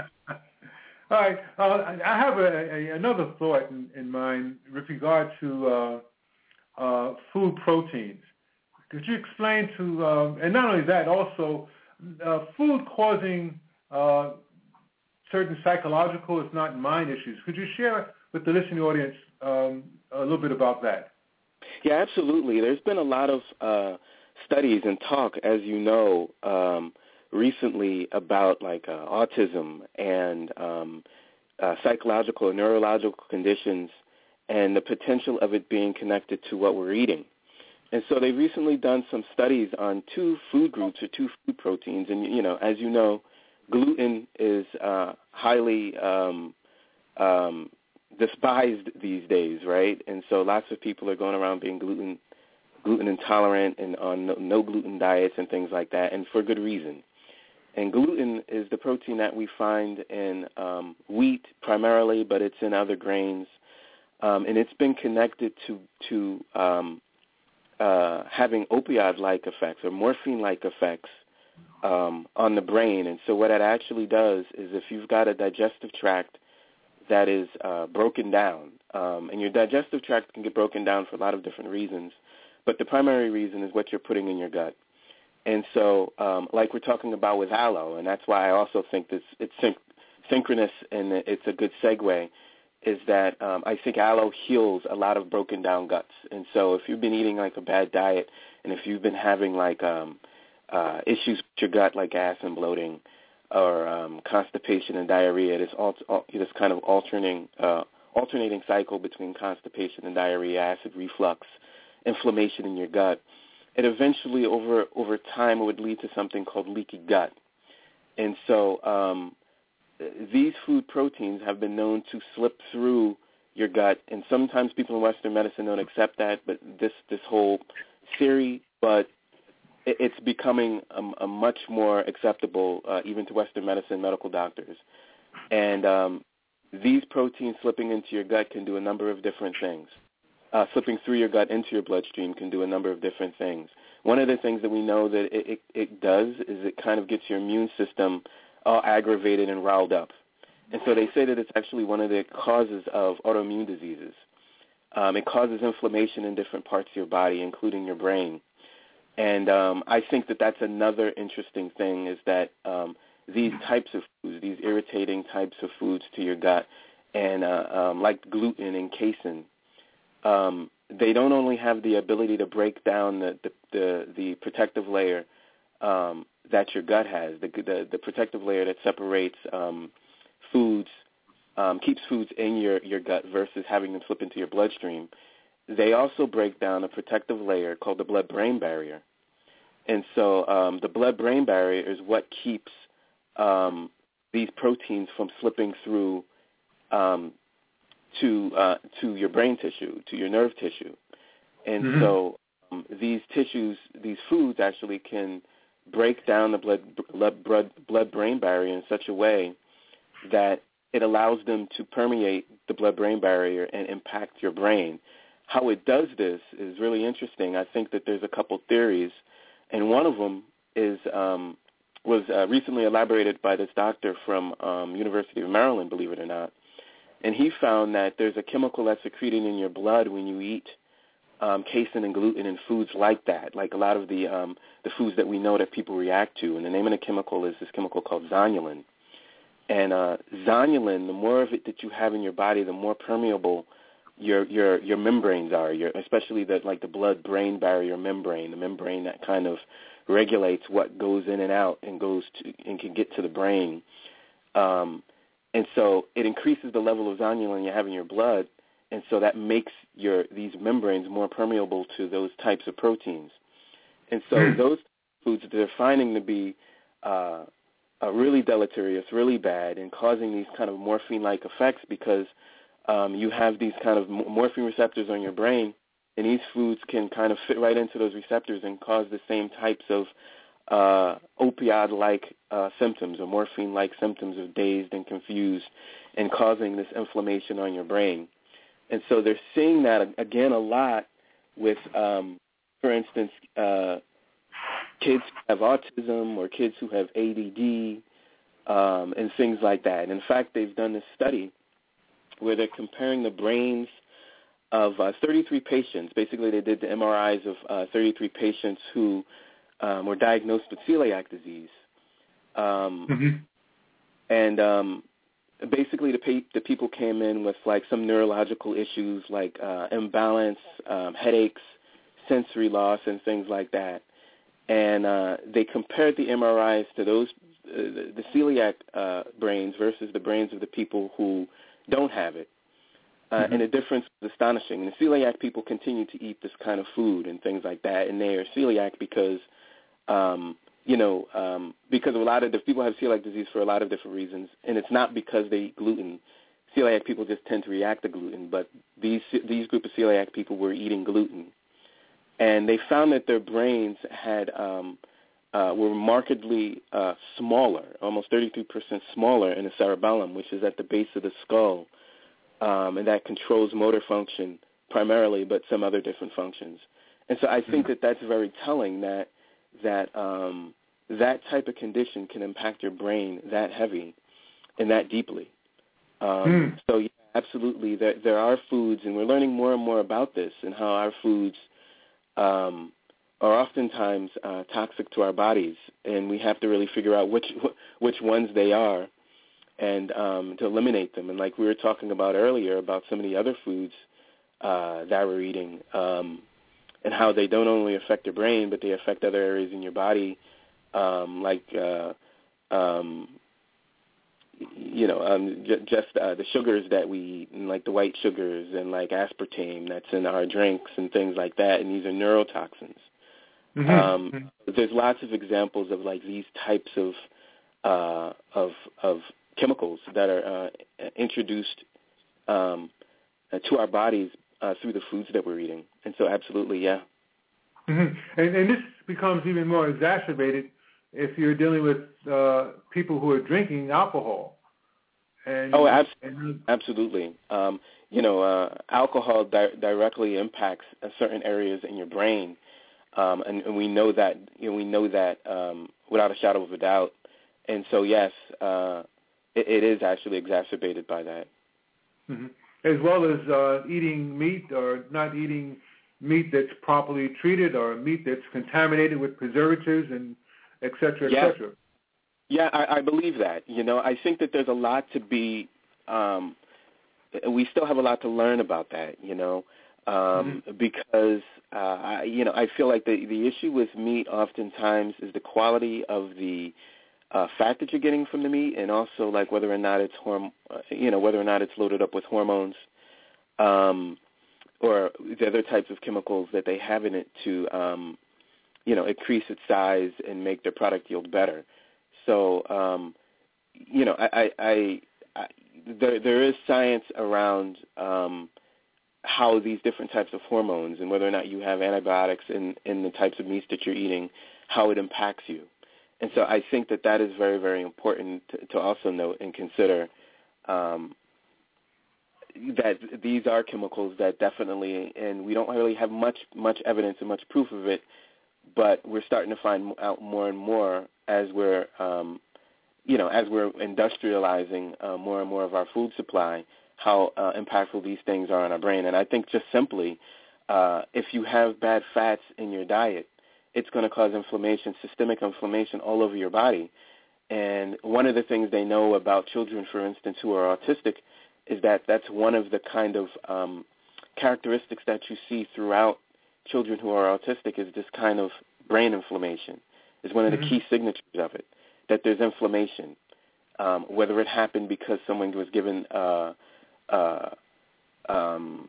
All right. Uh, I have a, a, another thought in, in, mind with regard to uh, uh, food proteins. Could you explain to, um, and not only that, also uh, food causing uh, certain psychological, if not mind issues. Could you share with the listening audience um, a little bit about that? Yeah, absolutely. There's been a lot of uh, studies and talk, as you know, um, recently about like uh, autism and um, uh, psychological and neurological conditions and the potential of it being connected to what we're eating. And so they've recently done some studies on two food groups or two food proteins. And, you know, as you know, gluten is uh, highly um, um, despised these days, right? And so lots of people are going around being gluten gluten intolerant and on no, no gluten diets and things like that, and for good reason. And gluten is the protein that we find in um, wheat primarily, but it's in other grains, um, and it's been connected to to um, uh, having opioid-like effects or morphine-like effects um, on the brain. And so what that actually does is if you've got a digestive tract that is uh, broken down, um, and your digestive tract can get broken down for a lot of different reasons, but the primary reason is what you're putting in your gut. And so, um, like we're talking about with aloe, and that's why I also think this it's syn- synchronous and it's a good segue, is that um, I think aloe heals a lot of broken down guts. And so, if you've been eating like a bad diet, and if you've been having like um, uh, issues with your gut like gas and bloating or um, constipation and diarrhea. This, al- this kind of alternating uh, alternating cycle between constipation and diarrhea, acid reflux, inflammation in your gut. It eventually, over over time, it would lead to something called leaky gut. And so, um, these food proteins have been known to slip through your gut, and sometimes people in Western medicine don't accept that. But this this whole theory, but it's becoming a, a much more acceptable uh, even to Western medicine medical doctors. And um, these proteins slipping into your gut can do a number of different things. Uh, slipping through your gut into your bloodstream can do a number of different things. One of the things that we know that it, it, it does is it kind of gets your immune system all aggravated and riled up. And so they say that it's actually one of the causes of autoimmune diseases. Um, it causes inflammation in different parts of your body, including your brain. And um, I think that that's another interesting thing is that um, these types of foods, these irritating types of foods to your gut, and uh, um, like gluten and casein, um, they don't only have the ability to break down the the, the, the protective layer um, that your gut has, the, the the protective layer that separates um, foods, um, keeps foods in your your gut versus having them slip into your bloodstream they also break down a protective layer called the blood-brain barrier. And so um, the blood-brain barrier is what keeps um, these proteins from slipping through um, to uh, to your brain tissue, to your nerve tissue. And mm-hmm. so um, these tissues, these foods actually can break down the blood blood blood brain barrier in such a way that it allows them to permeate the blood brain barrier and impact your brain how it does this is really interesting. I think that there's a couple theories, and one of them is um, was uh, recently elaborated by this doctor from um, University of Maryland, believe it or not, and he found that there's a chemical that's secreted in your blood when you eat um, casein and gluten and foods like that, like a lot of the um, the foods that we know that people react to. And the name of the chemical is this chemical called zonulin. And uh, zonulin, the more of it that you have in your body, the more permeable your your your membranes are, your especially the like the blood brain barrier membrane, the membrane that kind of regulates what goes in and out and goes to and can get to the brain. Um, and so it increases the level of zonulin you have in your blood, and so that makes your these membranes more permeable to those types of proteins. And so mm. those foods that they're finding to be uh, uh, really deleterious, really bad, and causing these kind of morphine-like effects because um, you have these kind of morphine receptors on your brain, and these foods can kind of fit right into those receptors and cause the same types of uh, opioid-like uh, symptoms or morphine-like symptoms of dazed and confused and causing this inflammation on your brain. And so they're seeing that, again, a lot with, um, for instance, uh, kids who have autism or kids who have ADD um, and things like that. And in fact, they've done this study where they're comparing the brains of uh, 33 patients. Basically, they did the MRIs of uh, 33 patients who um, were diagnosed with celiac disease. Um, mm-hmm. And um, basically, the, pa- the people came in with like some neurological issues like uh, imbalance, um, headaches, sensory loss, and things like that. And uh, they compared the MRIs to those uh, the, the celiac uh, brains versus the brains of the people who don't have it. Uh, Mm-hmm. And the difference was astonishing. And the celiac people continue to eat this kind of food and things like that, and they are celiac because, um, you know, um, because a lot of the people have celiac disease for a lot of different reasons, and it's not because they eat gluten. Celiac people just tend to react to gluten, but these these group of celiac people were eating gluten, and they found that their brains had um, uh, were markedly uh, smaller, almost 33% smaller in the cerebellum, which is at the base of the skull, um, and that controls motor function primarily, but some other different functions. And so I think that that's very telling that that um, that type of condition can impact your brain that heavy and that deeply. Um, Mm. So yeah, absolutely, there there are foods, and we're learning more and more about this and how our foods um, are oftentimes uh, toxic to our bodies, and we have to really figure out which *laughs* which ones they are, and um, to eliminate them. And like we were talking about earlier about some of the other foods uh, that we're eating, um, and how they don't only affect your brain, but they affect other areas in your body, um, like uh, um, you know, um, j- just uh, the sugars that we eat, and like the white sugars and like aspartame that's in our drinks and things like that, and these are neurotoxins. Mhm. Um, Mhm. there's lots of examples of like these types of uh, of of chemicals that are uh, introduced um, to our bodies uh, through the foods that we're eating, and so absolutely, yeah. Mhm. And, and this becomes even more exacerbated if you're dealing with uh, people who are drinking alcohol. And, Oh, abs- and Absolutely. Um, you know, uh, alcohol di- directly impacts certain areas in your brain, um, and, and we know that. You know, we know that um, without a shadow of a doubt. And so, yes, uh, it, it is actually exacerbated by that. Mhm. As well as uh, eating meat or not eating meat that's properly treated or meat that's contaminated with preservatives and et cetera, et Yeah. cetera. Yeah, I, I believe that. You know, I think that there's a lot to be. Um, we still have a lot to learn about that. You know, um, because uh, I, you know, I feel like the the issue with meat oftentimes is the quality of the uh, fat that you're getting from the meat, and also like whether or not it's horm, uh, you know, whether or not it's loaded up with hormones, um, or the other types of chemicals that they have in it to, um, you know, increase its size and make their product yield better. So, um, you know, I, I, I, I there there is science around um, how these different types of hormones and whether or not you have antibiotics in in the types of meats that you're eating, how it impacts you. And so I think that that is very very important to, to also note and consider. Um, that these are chemicals that definitely, and we don't really have much much evidence and much proof of it, but we're starting to find out more and more as we're um, you know as we're industrializing uh, more and more of our food supply how uh, impactful these things are on our brain and i think just simply uh, if you have bad fats in your diet it's going to cause inflammation systemic inflammation all over your body and one of the things they know about children for instance who are autistic is that that's one of the kind of um, characteristics that you see throughout children who are autistic is this kind of brain inflammation is one of the Mhm. key signatures of it that there's inflammation um, whether it happened because someone was given uh, uh, um,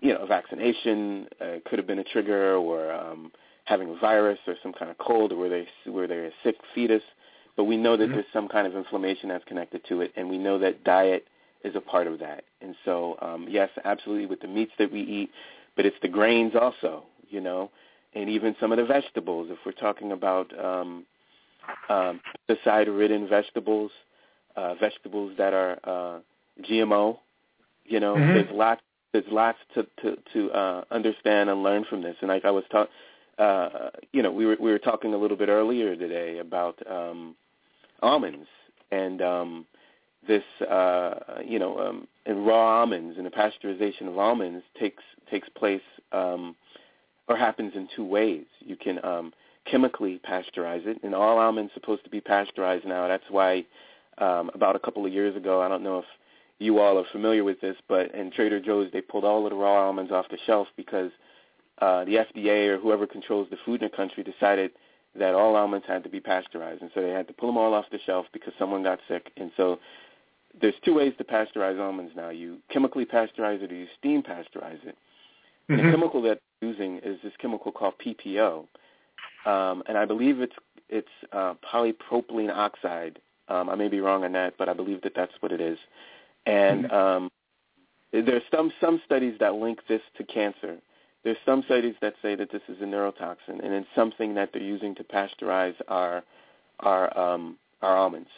you know a vaccination uh, could have been a trigger or um, having a virus or some kind of cold or were they were they a sick fetus but we know that Mhm. there's some kind of inflammation that's connected to it and we know that diet is a part of that and so um, yes absolutely with the meats that we eat but it's the grains also you know and even some of the vegetables if we're talking about um, um, pesticide-ridden vegetables, uh, vegetables that are uh, GMO. You know, Mhm. there's lots there's lots to to, to uh, understand and learn from this. And like I was talking, uh, you know, we were we were talking a little bit earlier today about um, almonds and um, this uh, you know um, in raw almonds and the pasteurization of almonds takes takes place um, or happens in two ways. You can um, chemically pasteurize it, and all almonds supposed to be pasteurized now. That's why um, about a couple of years ago, I don't know if you all are familiar with this, but in Trader Joe's they pulled all of the raw almonds off the shelf because uh, the FDA or whoever controls the food in the country decided that all almonds had to be pasteurized, and so they had to pull them all off the shelf because someone got sick. And so there's two ways to pasteurize almonds now. You chemically pasteurize it or you steam pasteurize it. Mm-hmm. The chemical that they're using is this chemical called PPO, um, and I believe it's it's uh, polypropylene oxide. Um, I may be wrong on that, but I believe that that's what it is. And mm-hmm. um, there's some some studies that link this to cancer. There's some studies that say that this is a neurotoxin, and it's something that they're using to pasteurize our our um, our almonds.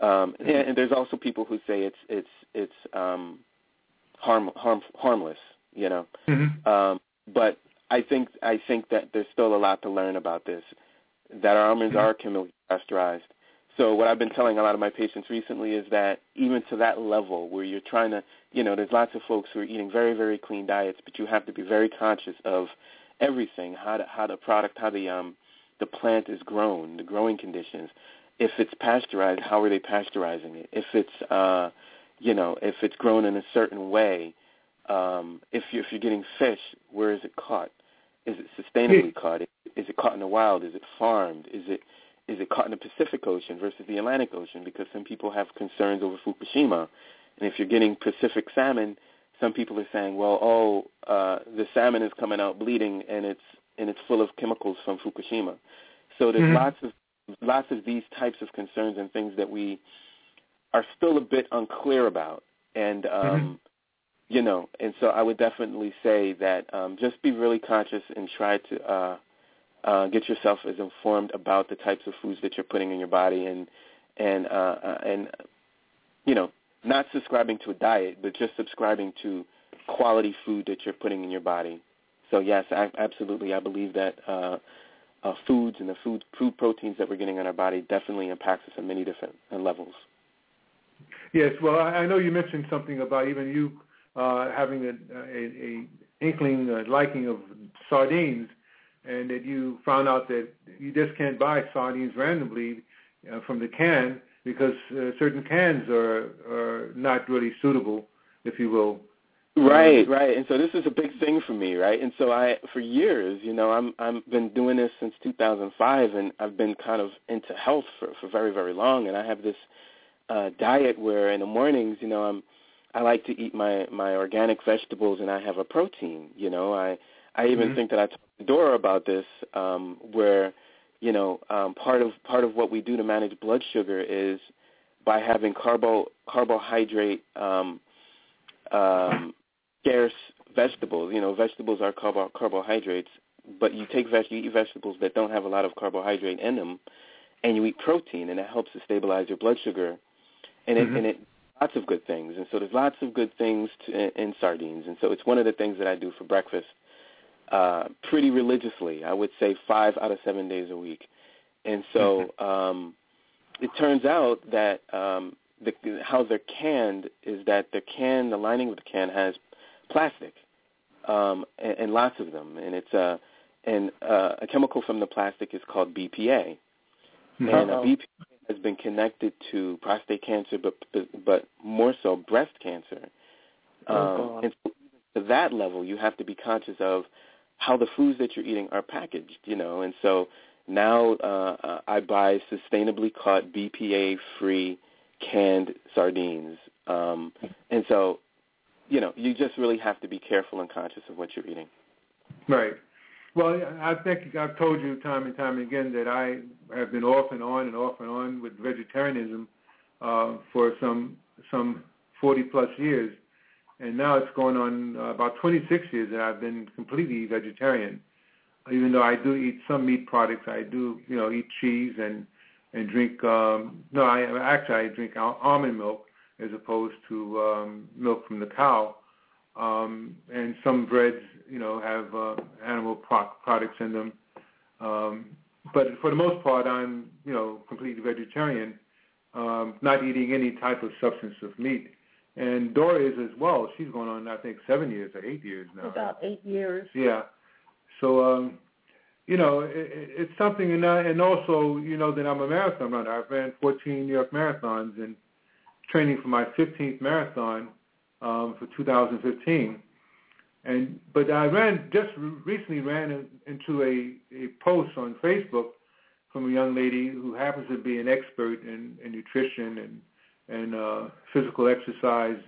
Um, and, and there's also people who say it's it's it's um, harm, harm harmless, you know. Mm-hmm. Um, but I think I think that there's still a lot to learn about this. That our almonds mm-hmm. are chemically pasteurized. So what I've been telling a lot of my patients recently is that even to that level where you're trying to, you know, there's lots of folks who are eating very very clean diets, but you have to be very conscious of everything, how to, how the product, how the um the plant is grown, the growing conditions, if it's pasteurized, how are they pasteurizing it? If it's uh, you know, if it's grown in a certain way, um, if you if you're getting fish, where is it caught? Is it sustainably caught? Is it caught in the wild? Is it farmed? Is it is it caught in the Pacific Ocean versus the Atlantic Ocean? Because some people have concerns over Fukushima, and if you're getting Pacific salmon, some people are saying, well, oh, uh, the salmon is coming out bleeding, and it's and it's full of chemicals from Fukushima. So there's mm-hmm. lots of lots of these types of concerns and things that we are still a bit unclear about. And um, mm-hmm. you know, and so I would definitely say that um, just be really conscious and try to uh, uh, get yourself as informed about the types of foods that you're putting in your body, and and uh, uh, and you know, not subscribing to a diet, but just subscribing to quality food that you're putting in your body. So yes, I, absolutely, I believe that uh, uh, foods and the food food proteins that we're getting in our body definitely impacts us on many different uh, levels. Yes, well, I, I know you mentioned something about even you uh, having a, a, a inkling uh, liking of sardines, and that you found out that you just can't buy sardines randomly uh, from the can because uh, certain cans are are not really suitable, if you will, Right, right. And so this is a big thing for me, right? And so I for years, you know, I'm I've been doing this since 2005 and I've been kind of into health for for very very long and I have this uh diet where in the mornings, you know, I'm I like to eat my my organic vegetables and I have a protein, you know. I I even mm-hmm. think that I talked to Dora about this um where you know, um part of part of what we do to manage blood sugar is by having carbo carbohydrate um um scarce vegetables. You know, vegetables are carbo- carbohydrates, but you take veg- you eat vegetables that don't have a lot of carbohydrate in them, and you eat protein, and it helps to stabilize your blood sugar, and it, mm-hmm. and it lots of good things. And so there's lots of good things to, in, in sardines, and so it's one of the things that I do for breakfast uh, pretty religiously. I would say five out of seven days a week, and so mm-hmm. um, it turns out that um, the, how they're canned is that the can, the lining of the can has plastic, um, and, and lots of them. And it's a and uh, a chemical from the plastic is called BPA, mm-hmm. and uh, BPA has been connected to prostate cancer, but but more so breast cancer. Oh, um, oh, and so to that level, you have to be conscious of how the foods that you're eating are packaged. You know, and so now uh, I buy sustainably caught BPA-free canned sardines. Um, and so you know, you just really have to be careful and conscious of what you're eating. Right. Well, I think I've told you time and time again that I have been off and on and off and on with vegetarianism uh, for some some 40 plus years, and now it's going on uh, about 26 years that I've been completely vegetarian. Even though I do eat some meat products, I do you know eat cheese and and drink. Um, no, I actually I drink almond milk as opposed to um, milk from the cow. Um, and some breads, you know, have uh, animal pro- products in them. Um, but for the most part, I'm, you know, completely vegetarian. um, not eating any type of substance of meat. And Dora is as well. She's going on, I think, seven years or eight years now. About eight years. Yeah. So, um, you know, it, it's something, and, I, and also, you know, that I'm a marathon runner. I've ran 14 New York marathons and training for my 15th marathon um, for 2015. And but I ran just recently ran in, into a, a post on Facebook from a young lady who happens to be an expert in, in nutrition and and uh, physical exercise,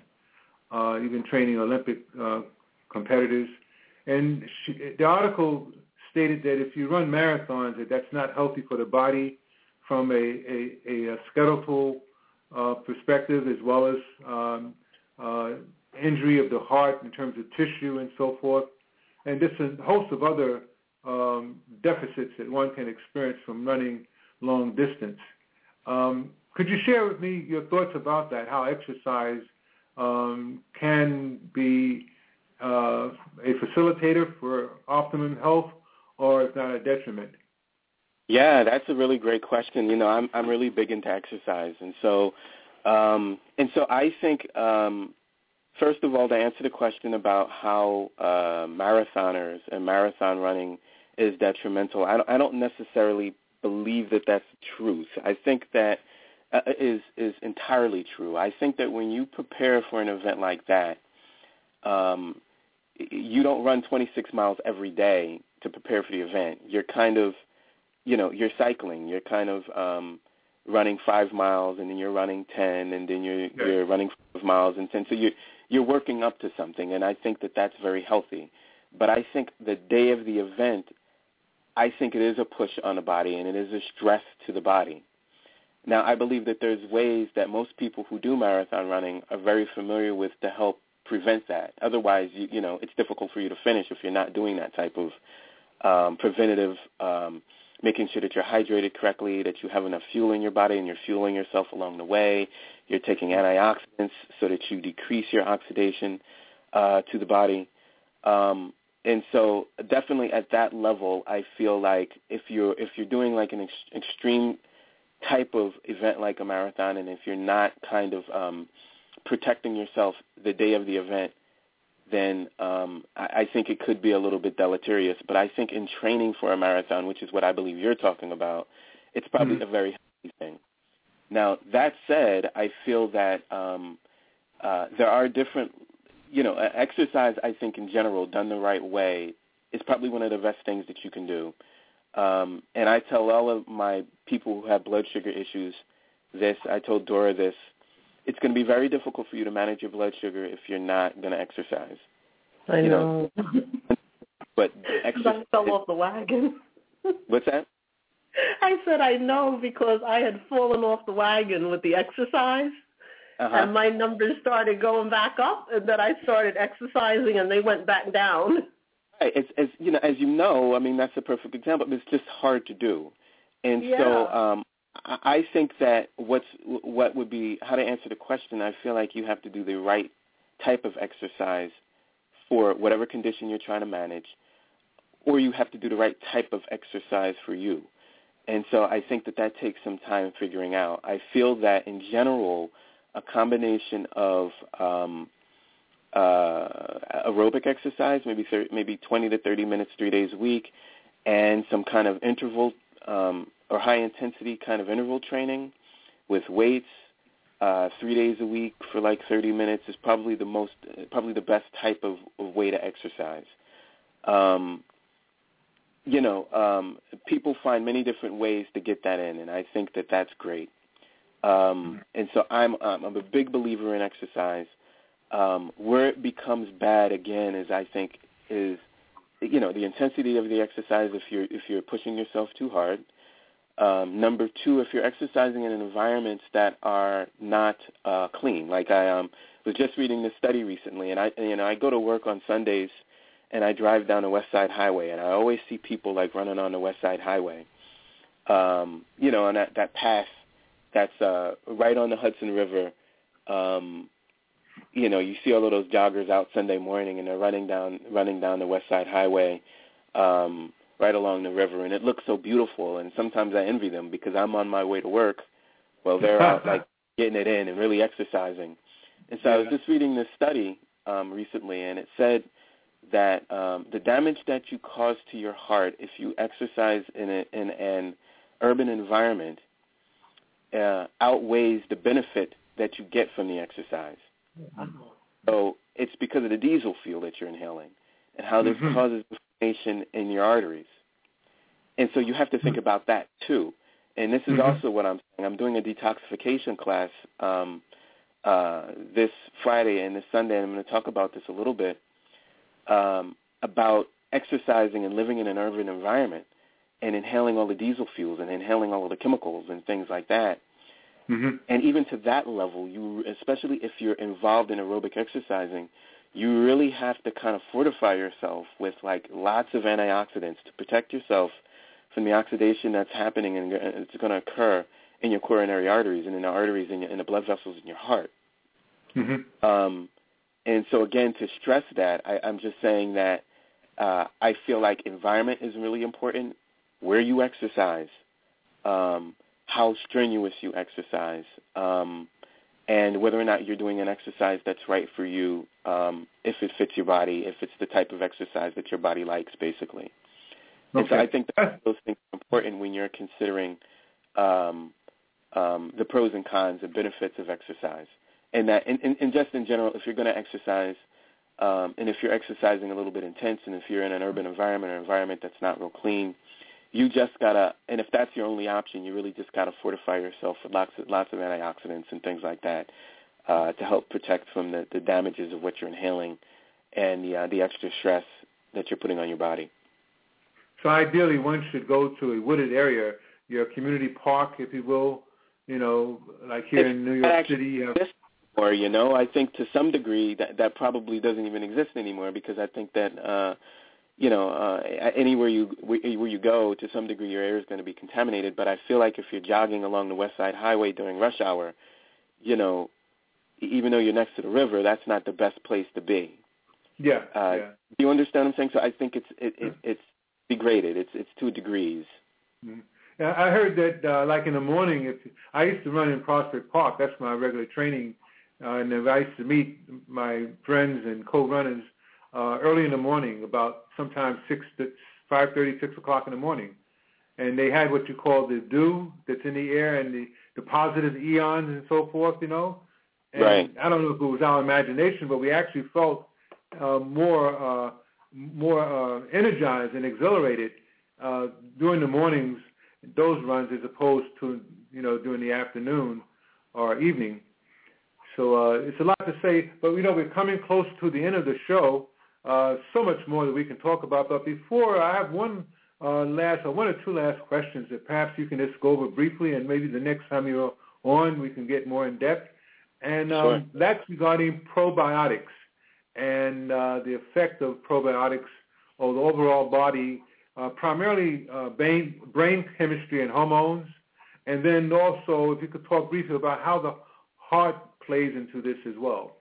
uh, even training Olympic uh, competitors. And she, the article stated that if you run marathons, that that's not healthy for the body from a, a, a skeletal uh, perspective as well as um, uh, injury of the heart in terms of tissue and so forth, and just a host of other um, deficits that one can experience from running long distance. Um, could you share with me your thoughts about that? How exercise um, can be uh, a facilitator for optimum health, or is that a detriment? Yeah, that's a really great question. You know, I'm I'm really big into exercise, and so um, and so I think um, first of all to answer the question about how uh, marathoners and marathon running is detrimental, I don't, I don't necessarily believe that that's the truth. I think that is is entirely true. I think that when you prepare for an event like that, um, you don't run 26 miles every day to prepare for the event. You're kind of you know you're cycling you're kind of um running five miles and then you're running ten and then you're yeah. you're running five miles and ten so you're you're working up to something and i think that that's very healthy but i think the day of the event i think it is a push on the body and it is a stress to the body now i believe that there's ways that most people who do marathon running are very familiar with to help prevent that otherwise you you know it's difficult for you to finish if you're not doing that type of um preventative um making sure that you're hydrated correctly, that you have enough fuel in your body and you're fueling yourself along the way. You're taking antioxidants so that you decrease your oxidation uh, to the body. Um, and so definitely at that level, I feel like if you're if you're doing like an ex- extreme type of event like a marathon, and if you're not kind of um, protecting yourself the day of the event, then um, I, I think it could be a little bit deleterious. But I think in training for a marathon, which is what I believe you're talking about, it's probably mm-hmm. a very healthy thing. Now that said, I feel that um, uh, there are different, you know, exercise. I think in general, done the right way, is probably one of the best things that you can do. Um, and I tell all of my people who have blood sugar issues this. I told Dora this it's going to be very difficult for you to manage your blood sugar if you're not going to exercise. I you know. know *laughs* but exercise I fell off the wagon. *laughs* What's that? I said I know because I had fallen off the wagon with the exercise. Uh-huh. And my numbers started going back up, and then I started exercising, and they went back down. Right. It's, as you know, as you know, I mean that's a perfect example. But it's just hard to do, and Yeah. so um, I think that what's what would be how to answer the question. I feel like you have to do the right type of exercise for whatever condition you're trying to manage, or you have to do the right type of exercise for you. And so I think that that takes some time figuring out. I feel that in general, a combination of um, uh, aerobic exercise, maybe 30, maybe 20 to 30 minutes three days a week, and some kind of interval um, or high intensity kind of interval training with weights uh, three days a week for like 30 minutes is probably the most, probably the best type of, of way to exercise. Um, you know, um, people find many different ways to get that in, and I think that that's great. Um, and so I'm, um, I'm a big believer in exercise. Um, where it becomes bad again is I think is, you know, the intensity of the exercise if you're if you're pushing yourself too hard. Um, number two, if you're exercising in environments that are not uh, clean, like I um, was just reading this study recently, and I, you know, I go to work on Sundays, and I drive down the West Side Highway, and I always see people like running on the West Side Highway, um, you know, on that that path that's uh, right on the Hudson River. Um, you know, you see all of those joggers out Sunday morning, and they're running down running down the West Side Highway. Um, right along the river, and it looks so beautiful. And sometimes I envy them because I'm on my way to work Well, they're out like *laughs* getting it in and really exercising. And so yeah. I was just reading this study um, recently, and it said that um, the damage that you cause to your heart if you exercise in, a, in an urban environment uh, outweighs the benefit that you get from the exercise. So it's because of the diesel fuel that you're inhaling and how this Mhm. causes inflammation in your arteries. And so you have to think about that too. And this is Mhm. also what I'm saying. I'm doing a detoxification class um, uh, this Friday and this Sunday, and I'm going to talk about this a little bit um, about exercising and living in an urban environment and inhaling all the diesel fuels and inhaling all of the chemicals and things like that. Hmm And even to that level, you especially if you're involved in aerobic exercising, you really have to kind of fortify yourself with like lots of antioxidants to protect yourself from the oxidation that's happening and it's going to occur in your coronary arteries and in the arteries and in, in the blood vessels in your heart. hmm Um, and so again, to stress that, I, I'm just saying that uh, I feel like environment is really important. Where you exercise, um, how strenuous you exercise, um, and whether or not you're doing an exercise that's right for you, um, if it fits your body, if it's the type of exercise that your body likes, basically. And so Okay. I think that those things are important when you're considering um, um, the pros and cons and benefits of exercise. And that, and, and, and just in general, if you're going to exercise, um, and if you're exercising a little bit intense, and if you're in an urban environment or environment that's not real clean, you just gotta. And if that's your only option, you really just gotta fortify yourself with lots of lots of antioxidants and things like that uh, to help protect from the, the damages of what you're inhaling and the uh, the extra stress that you're putting on your body. So ideally, one should go to a wooded area, your community park, if you will. You know, like here in New York actually City. You have, Or you know, I think to some degree that that probably doesn't even exist anymore because I think that uh, you know uh, anywhere you where you go, to some degree your air is going to be contaminated. But I feel like if you're jogging along the West Side Highway during rush hour, you know, even though you're next to the river, that's not the best place to be. yeah, Uh, yeah. Do you understand what I'm saying? So I think it's it, it, it's degraded. It's it's two degrees. Mhm. Yeah, I heard that, uh, like in the morning, if I used to run in Prospect Park, that's my regular training, uh, and I used to meet my friends and co-runners uh, early in the morning, about sometimes six to five thirty, six o'clock in the morning, and they had what you call the dew that's in the air and the, the positive ions and so forth, you know. And Right. I don't know if it was our imagination, but we actually felt uh, more uh, more uh, energized and exhilarated uh, during the mornings those runs as opposed to you know during the afternoon or evening. So uh, it's a lot to say, but you know we're coming close to the end of the show. Uh, so much more that we can talk about. But before I have one uh, last or one or two last questions that perhaps you can just go over briefly, and maybe the next time you're on we can get more in depth. And um, Sure. that's regarding probiotics and uh, the effect of probiotics on the overall body uh, primarily uh, brain, brain chemistry and hormones, and then also if you could talk briefly about how the heart plays into this as well.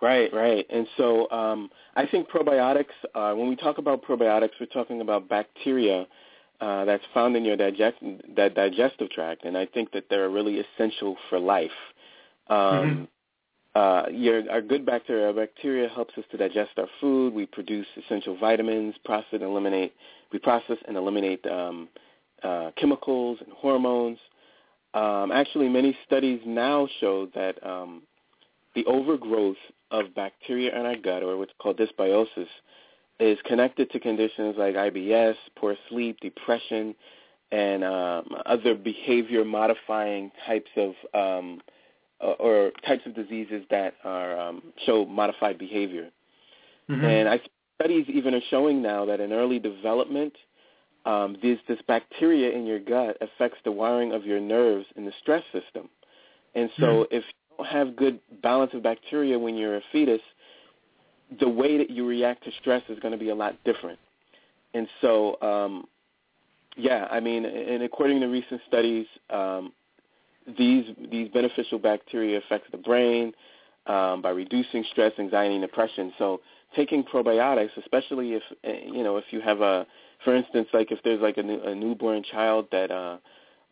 Right, right. And so um, I think probiotics, uh, when we talk about probiotics, we're talking about bacteria uh, that's found in your digest, that digestive tract, and I think that they're really essential for life. Um, uh, your, our good bacteria, our bacteria helps us to digest our food. We produce essential vitamins, process and eliminate, we process and eliminate um, uh, chemicals and hormones. Um, actually, many studies now show that um, the overgrowth of bacteria in our gut, or what's called dysbiosis, is connected to conditions like IBS, poor sleep, depression, and um, other behavior-modifying types of um, uh, or types of diseases that are um, show modified behavior. Mm-hmm. And I studies even are showing now that in early development, um, this this bacteria in your gut affects the wiring of your nerves in the stress system. And so, Mhm. if have good balance of bacteria when you're a fetus, the way that you react to stress is going to be a lot different. And so, um, yeah, I mean, and according to recent studies, um, these these beneficial bacteria affects the brain um, by reducing stress, anxiety, and depression. So taking probiotics, especially if eh, you know if you have a, for instance, like if there's like a, new, a newborn child that uh,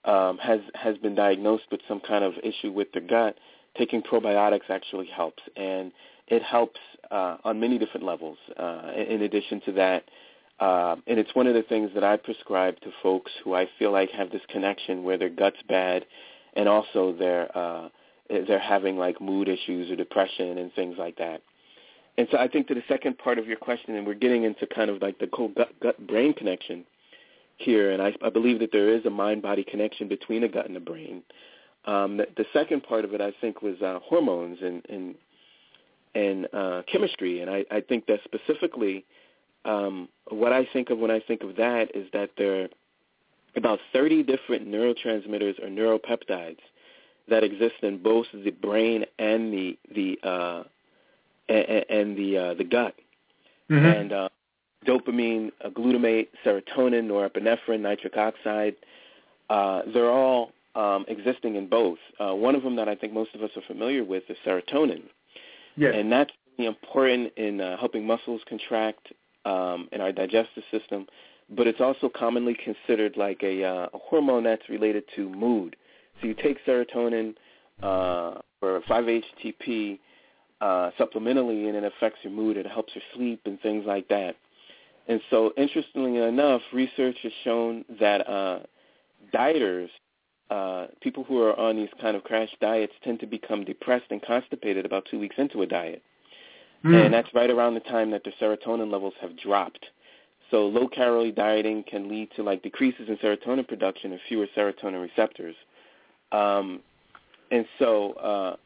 um, has has been diagnosed with some kind of issue with their gut, taking probiotics actually helps, and it helps uh, on many different levels. Uh, in addition to that, uh, and it's one of the things that I prescribe to folks who I feel like have this connection where their gut's bad, and also they're uh, they're having like mood issues or depression and things like that. And so I think to the second part of your question, and we're getting into kind of like the whole gut gut brain connection here, and I, I believe that there is a mind body connection between the gut and the brain. Um, the, the second part of it, I think, was uh, hormones and and and uh, chemistry, and I, I think that specifically, um, what I think of when I think of that is that there are about 30 different neurotransmitters or neuropeptides that exist in both the brain and the the uh, and, and the uh, the gut, mm-hmm. and uh, dopamine, uh, glutamate, serotonin, norepinephrine, nitric oxide. Uh, they're all um, existing in both. Uh, one of them that I think most of us are familiar with is serotonin, yes. and that's important in uh, helping muscles contract um, in our digestive system. But it's also commonly considered like a, uh, a hormone that's related to mood. So you take serotonin uh, or 5-HTP uh, supplementally, and it affects your mood. It helps your sleep and things like that. And so, interestingly enough, research has shown that uh, dieters, uh, people who are on these kind of crash diets, tend to become depressed and constipated about two weeks into a diet. Mm. And that's right around the time that their serotonin levels have dropped. So low-calorie dieting can lead to like decreases in serotonin production and fewer serotonin receptors. Um, and so, uh,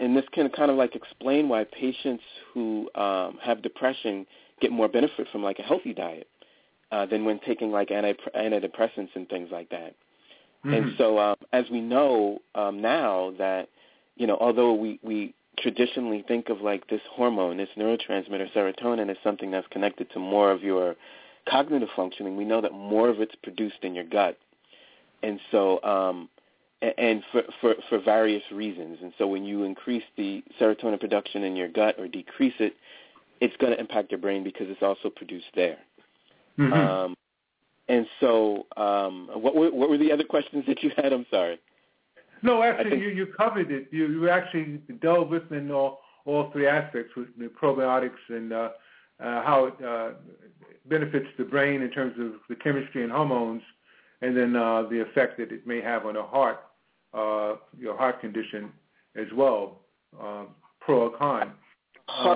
and this can kind of like explain why patients who um, have depression get more benefit from like a healthy diet uh, than when taking like anti- antidepressants and things like that. Mm-hmm. And so, um, as we know um, now that you know, although we we traditionally think of like this hormone, this neurotransmitter serotonin, as something that's connected to more of your cognitive functioning, we know that more of it's produced in your gut. And so, um, and for, for, for various reasons. And so when you increase the serotonin production in your gut or decrease it, it's going to impact your brain because it's also produced there. Mm-hmm. Um, and so, um, what were what were the other questions that you had? I'm sorry. No, actually, think, you, you covered it. You, you actually delved within all, all three aspects with the probiotics and uh, uh, how it uh, benefits the brain in terms of the chemistry and hormones, and then uh, the effect that it may have on the heart uh, your heart condition as well, uh, pro or con.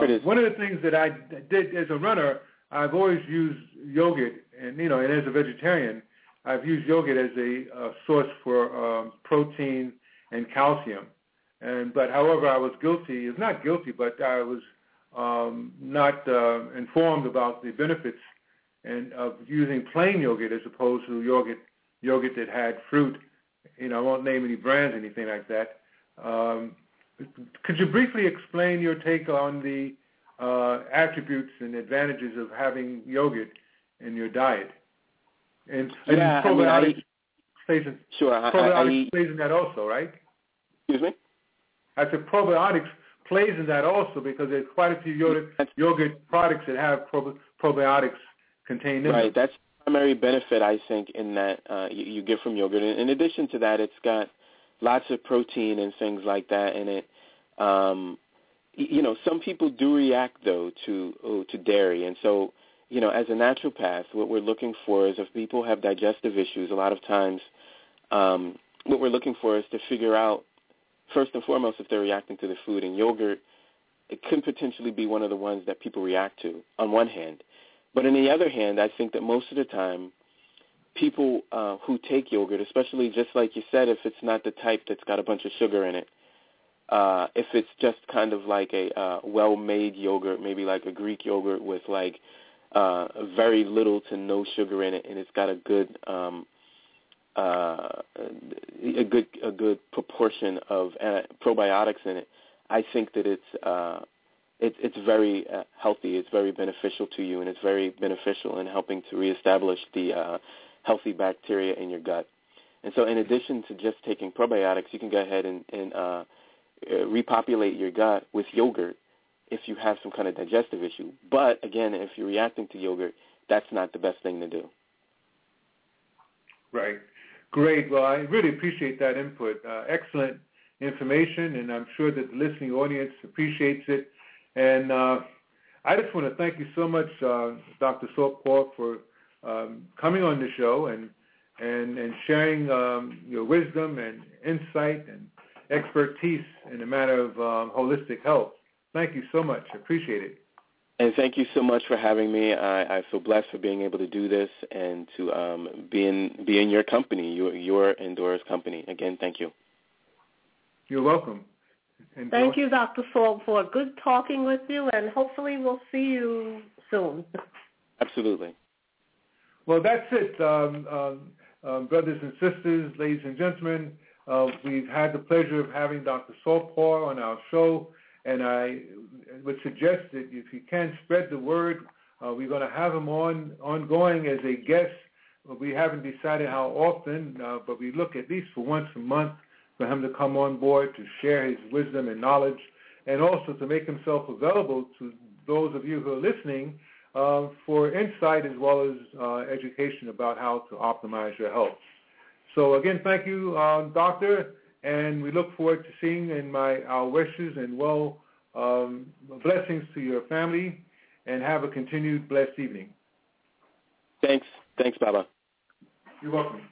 Is- one of the things that I did as a runner, I've always used yogurt, and you know, and as a vegetarian, I've used yogurt as a, a source for um, protein and calcium. And but however, I was guilty, is not guilty, but I was um, not uh, informed about the benefits and of using plain yogurt as opposed to yogurt yogurt that had fruit you know, I won't name any brands, anything like that. Um, could you briefly explain your take on the uh, attributes and advantages of having yogurt in your diet? And, yeah, and probiotics I mean, I, plays in, sure, probiotics I, I, plays in that also, right? Excuse me. I said probiotics plays in that also because there's quite a few yogurt, yogurt products that have prob- probiotics contained in right, them. Right. That's primary benefit I think in that uh, you, you get from yogurt. In, in addition to that, it's got lots of protein and things like that in it. Um, you know, some people do react though to oh, to dairy, and so you know, as a naturopath, what we're looking for is if people have digestive issues, a lot of times, um, what we're looking for is to figure out first and foremost if they're reacting to the food. And yogurt, it could potentially be one of the ones that people react to. On one hand, but on the other hand, I think that most of the time, people uh, who take yogurt, especially just like you said, if it's not the type that's got a bunch of sugar in it, uh, if it's just kind of like a uh, well-made yogurt, maybe like a Greek yogurt with like uh, very little to no sugar in it, and it's got a good um, uh, a good a good proportion of probiotics in it, I think that it's uh, it, it's very uh, healthy. It's very beneficial to you, and it's very beneficial in helping to reestablish the uh, healthy bacteria in your gut. And so, in addition to just taking probiotics, you can go ahead and, and uh, uh, repopulate your gut with yogurt if you have some kind of digestive issue. But again, if you're reacting to yogurt, that's not the best thing to do. Right. Great. Well, I really appreciate that input. Uh, excellent information, and I'm sure that the listening audience appreciates it. And uh, I just want to thank you so much, uh, Dr. Saltpaw, for um, coming on the show and and and sharing um, your wisdom and insight and expertise in the matter of um, holistic health. Thank you so much. I appreciate it. And thank you so much for having me. I, I feel blessed for being able to do this and to um, be in be in your company, your your Endora's company. Again, thank you. You're welcome. And Thank you, Dr. Ford, for good talking with you, and hopefully we'll see you soon. Absolutely. Well, that's it, um, um, um, brothers and sisters, ladies and gentlemen. Uh, we've had the pleasure of having Dr. Saltpaw on our show, and I would suggest that if you can spread the word, uh, we're going to have him on ongoing as a guest. We haven't decided how often, uh, but we look at least for once a month for him to come on board to share his wisdom and knowledge, and also to make himself available to those of you who are listening uh, for insight as well as uh, education about how to optimize your health. So again, thank you, uh, Doctor, and we look forward to seeing in my our wishes and well um, blessings to your family, and have a continued blessed evening. Thanks. Thanks, Baba. You're welcome.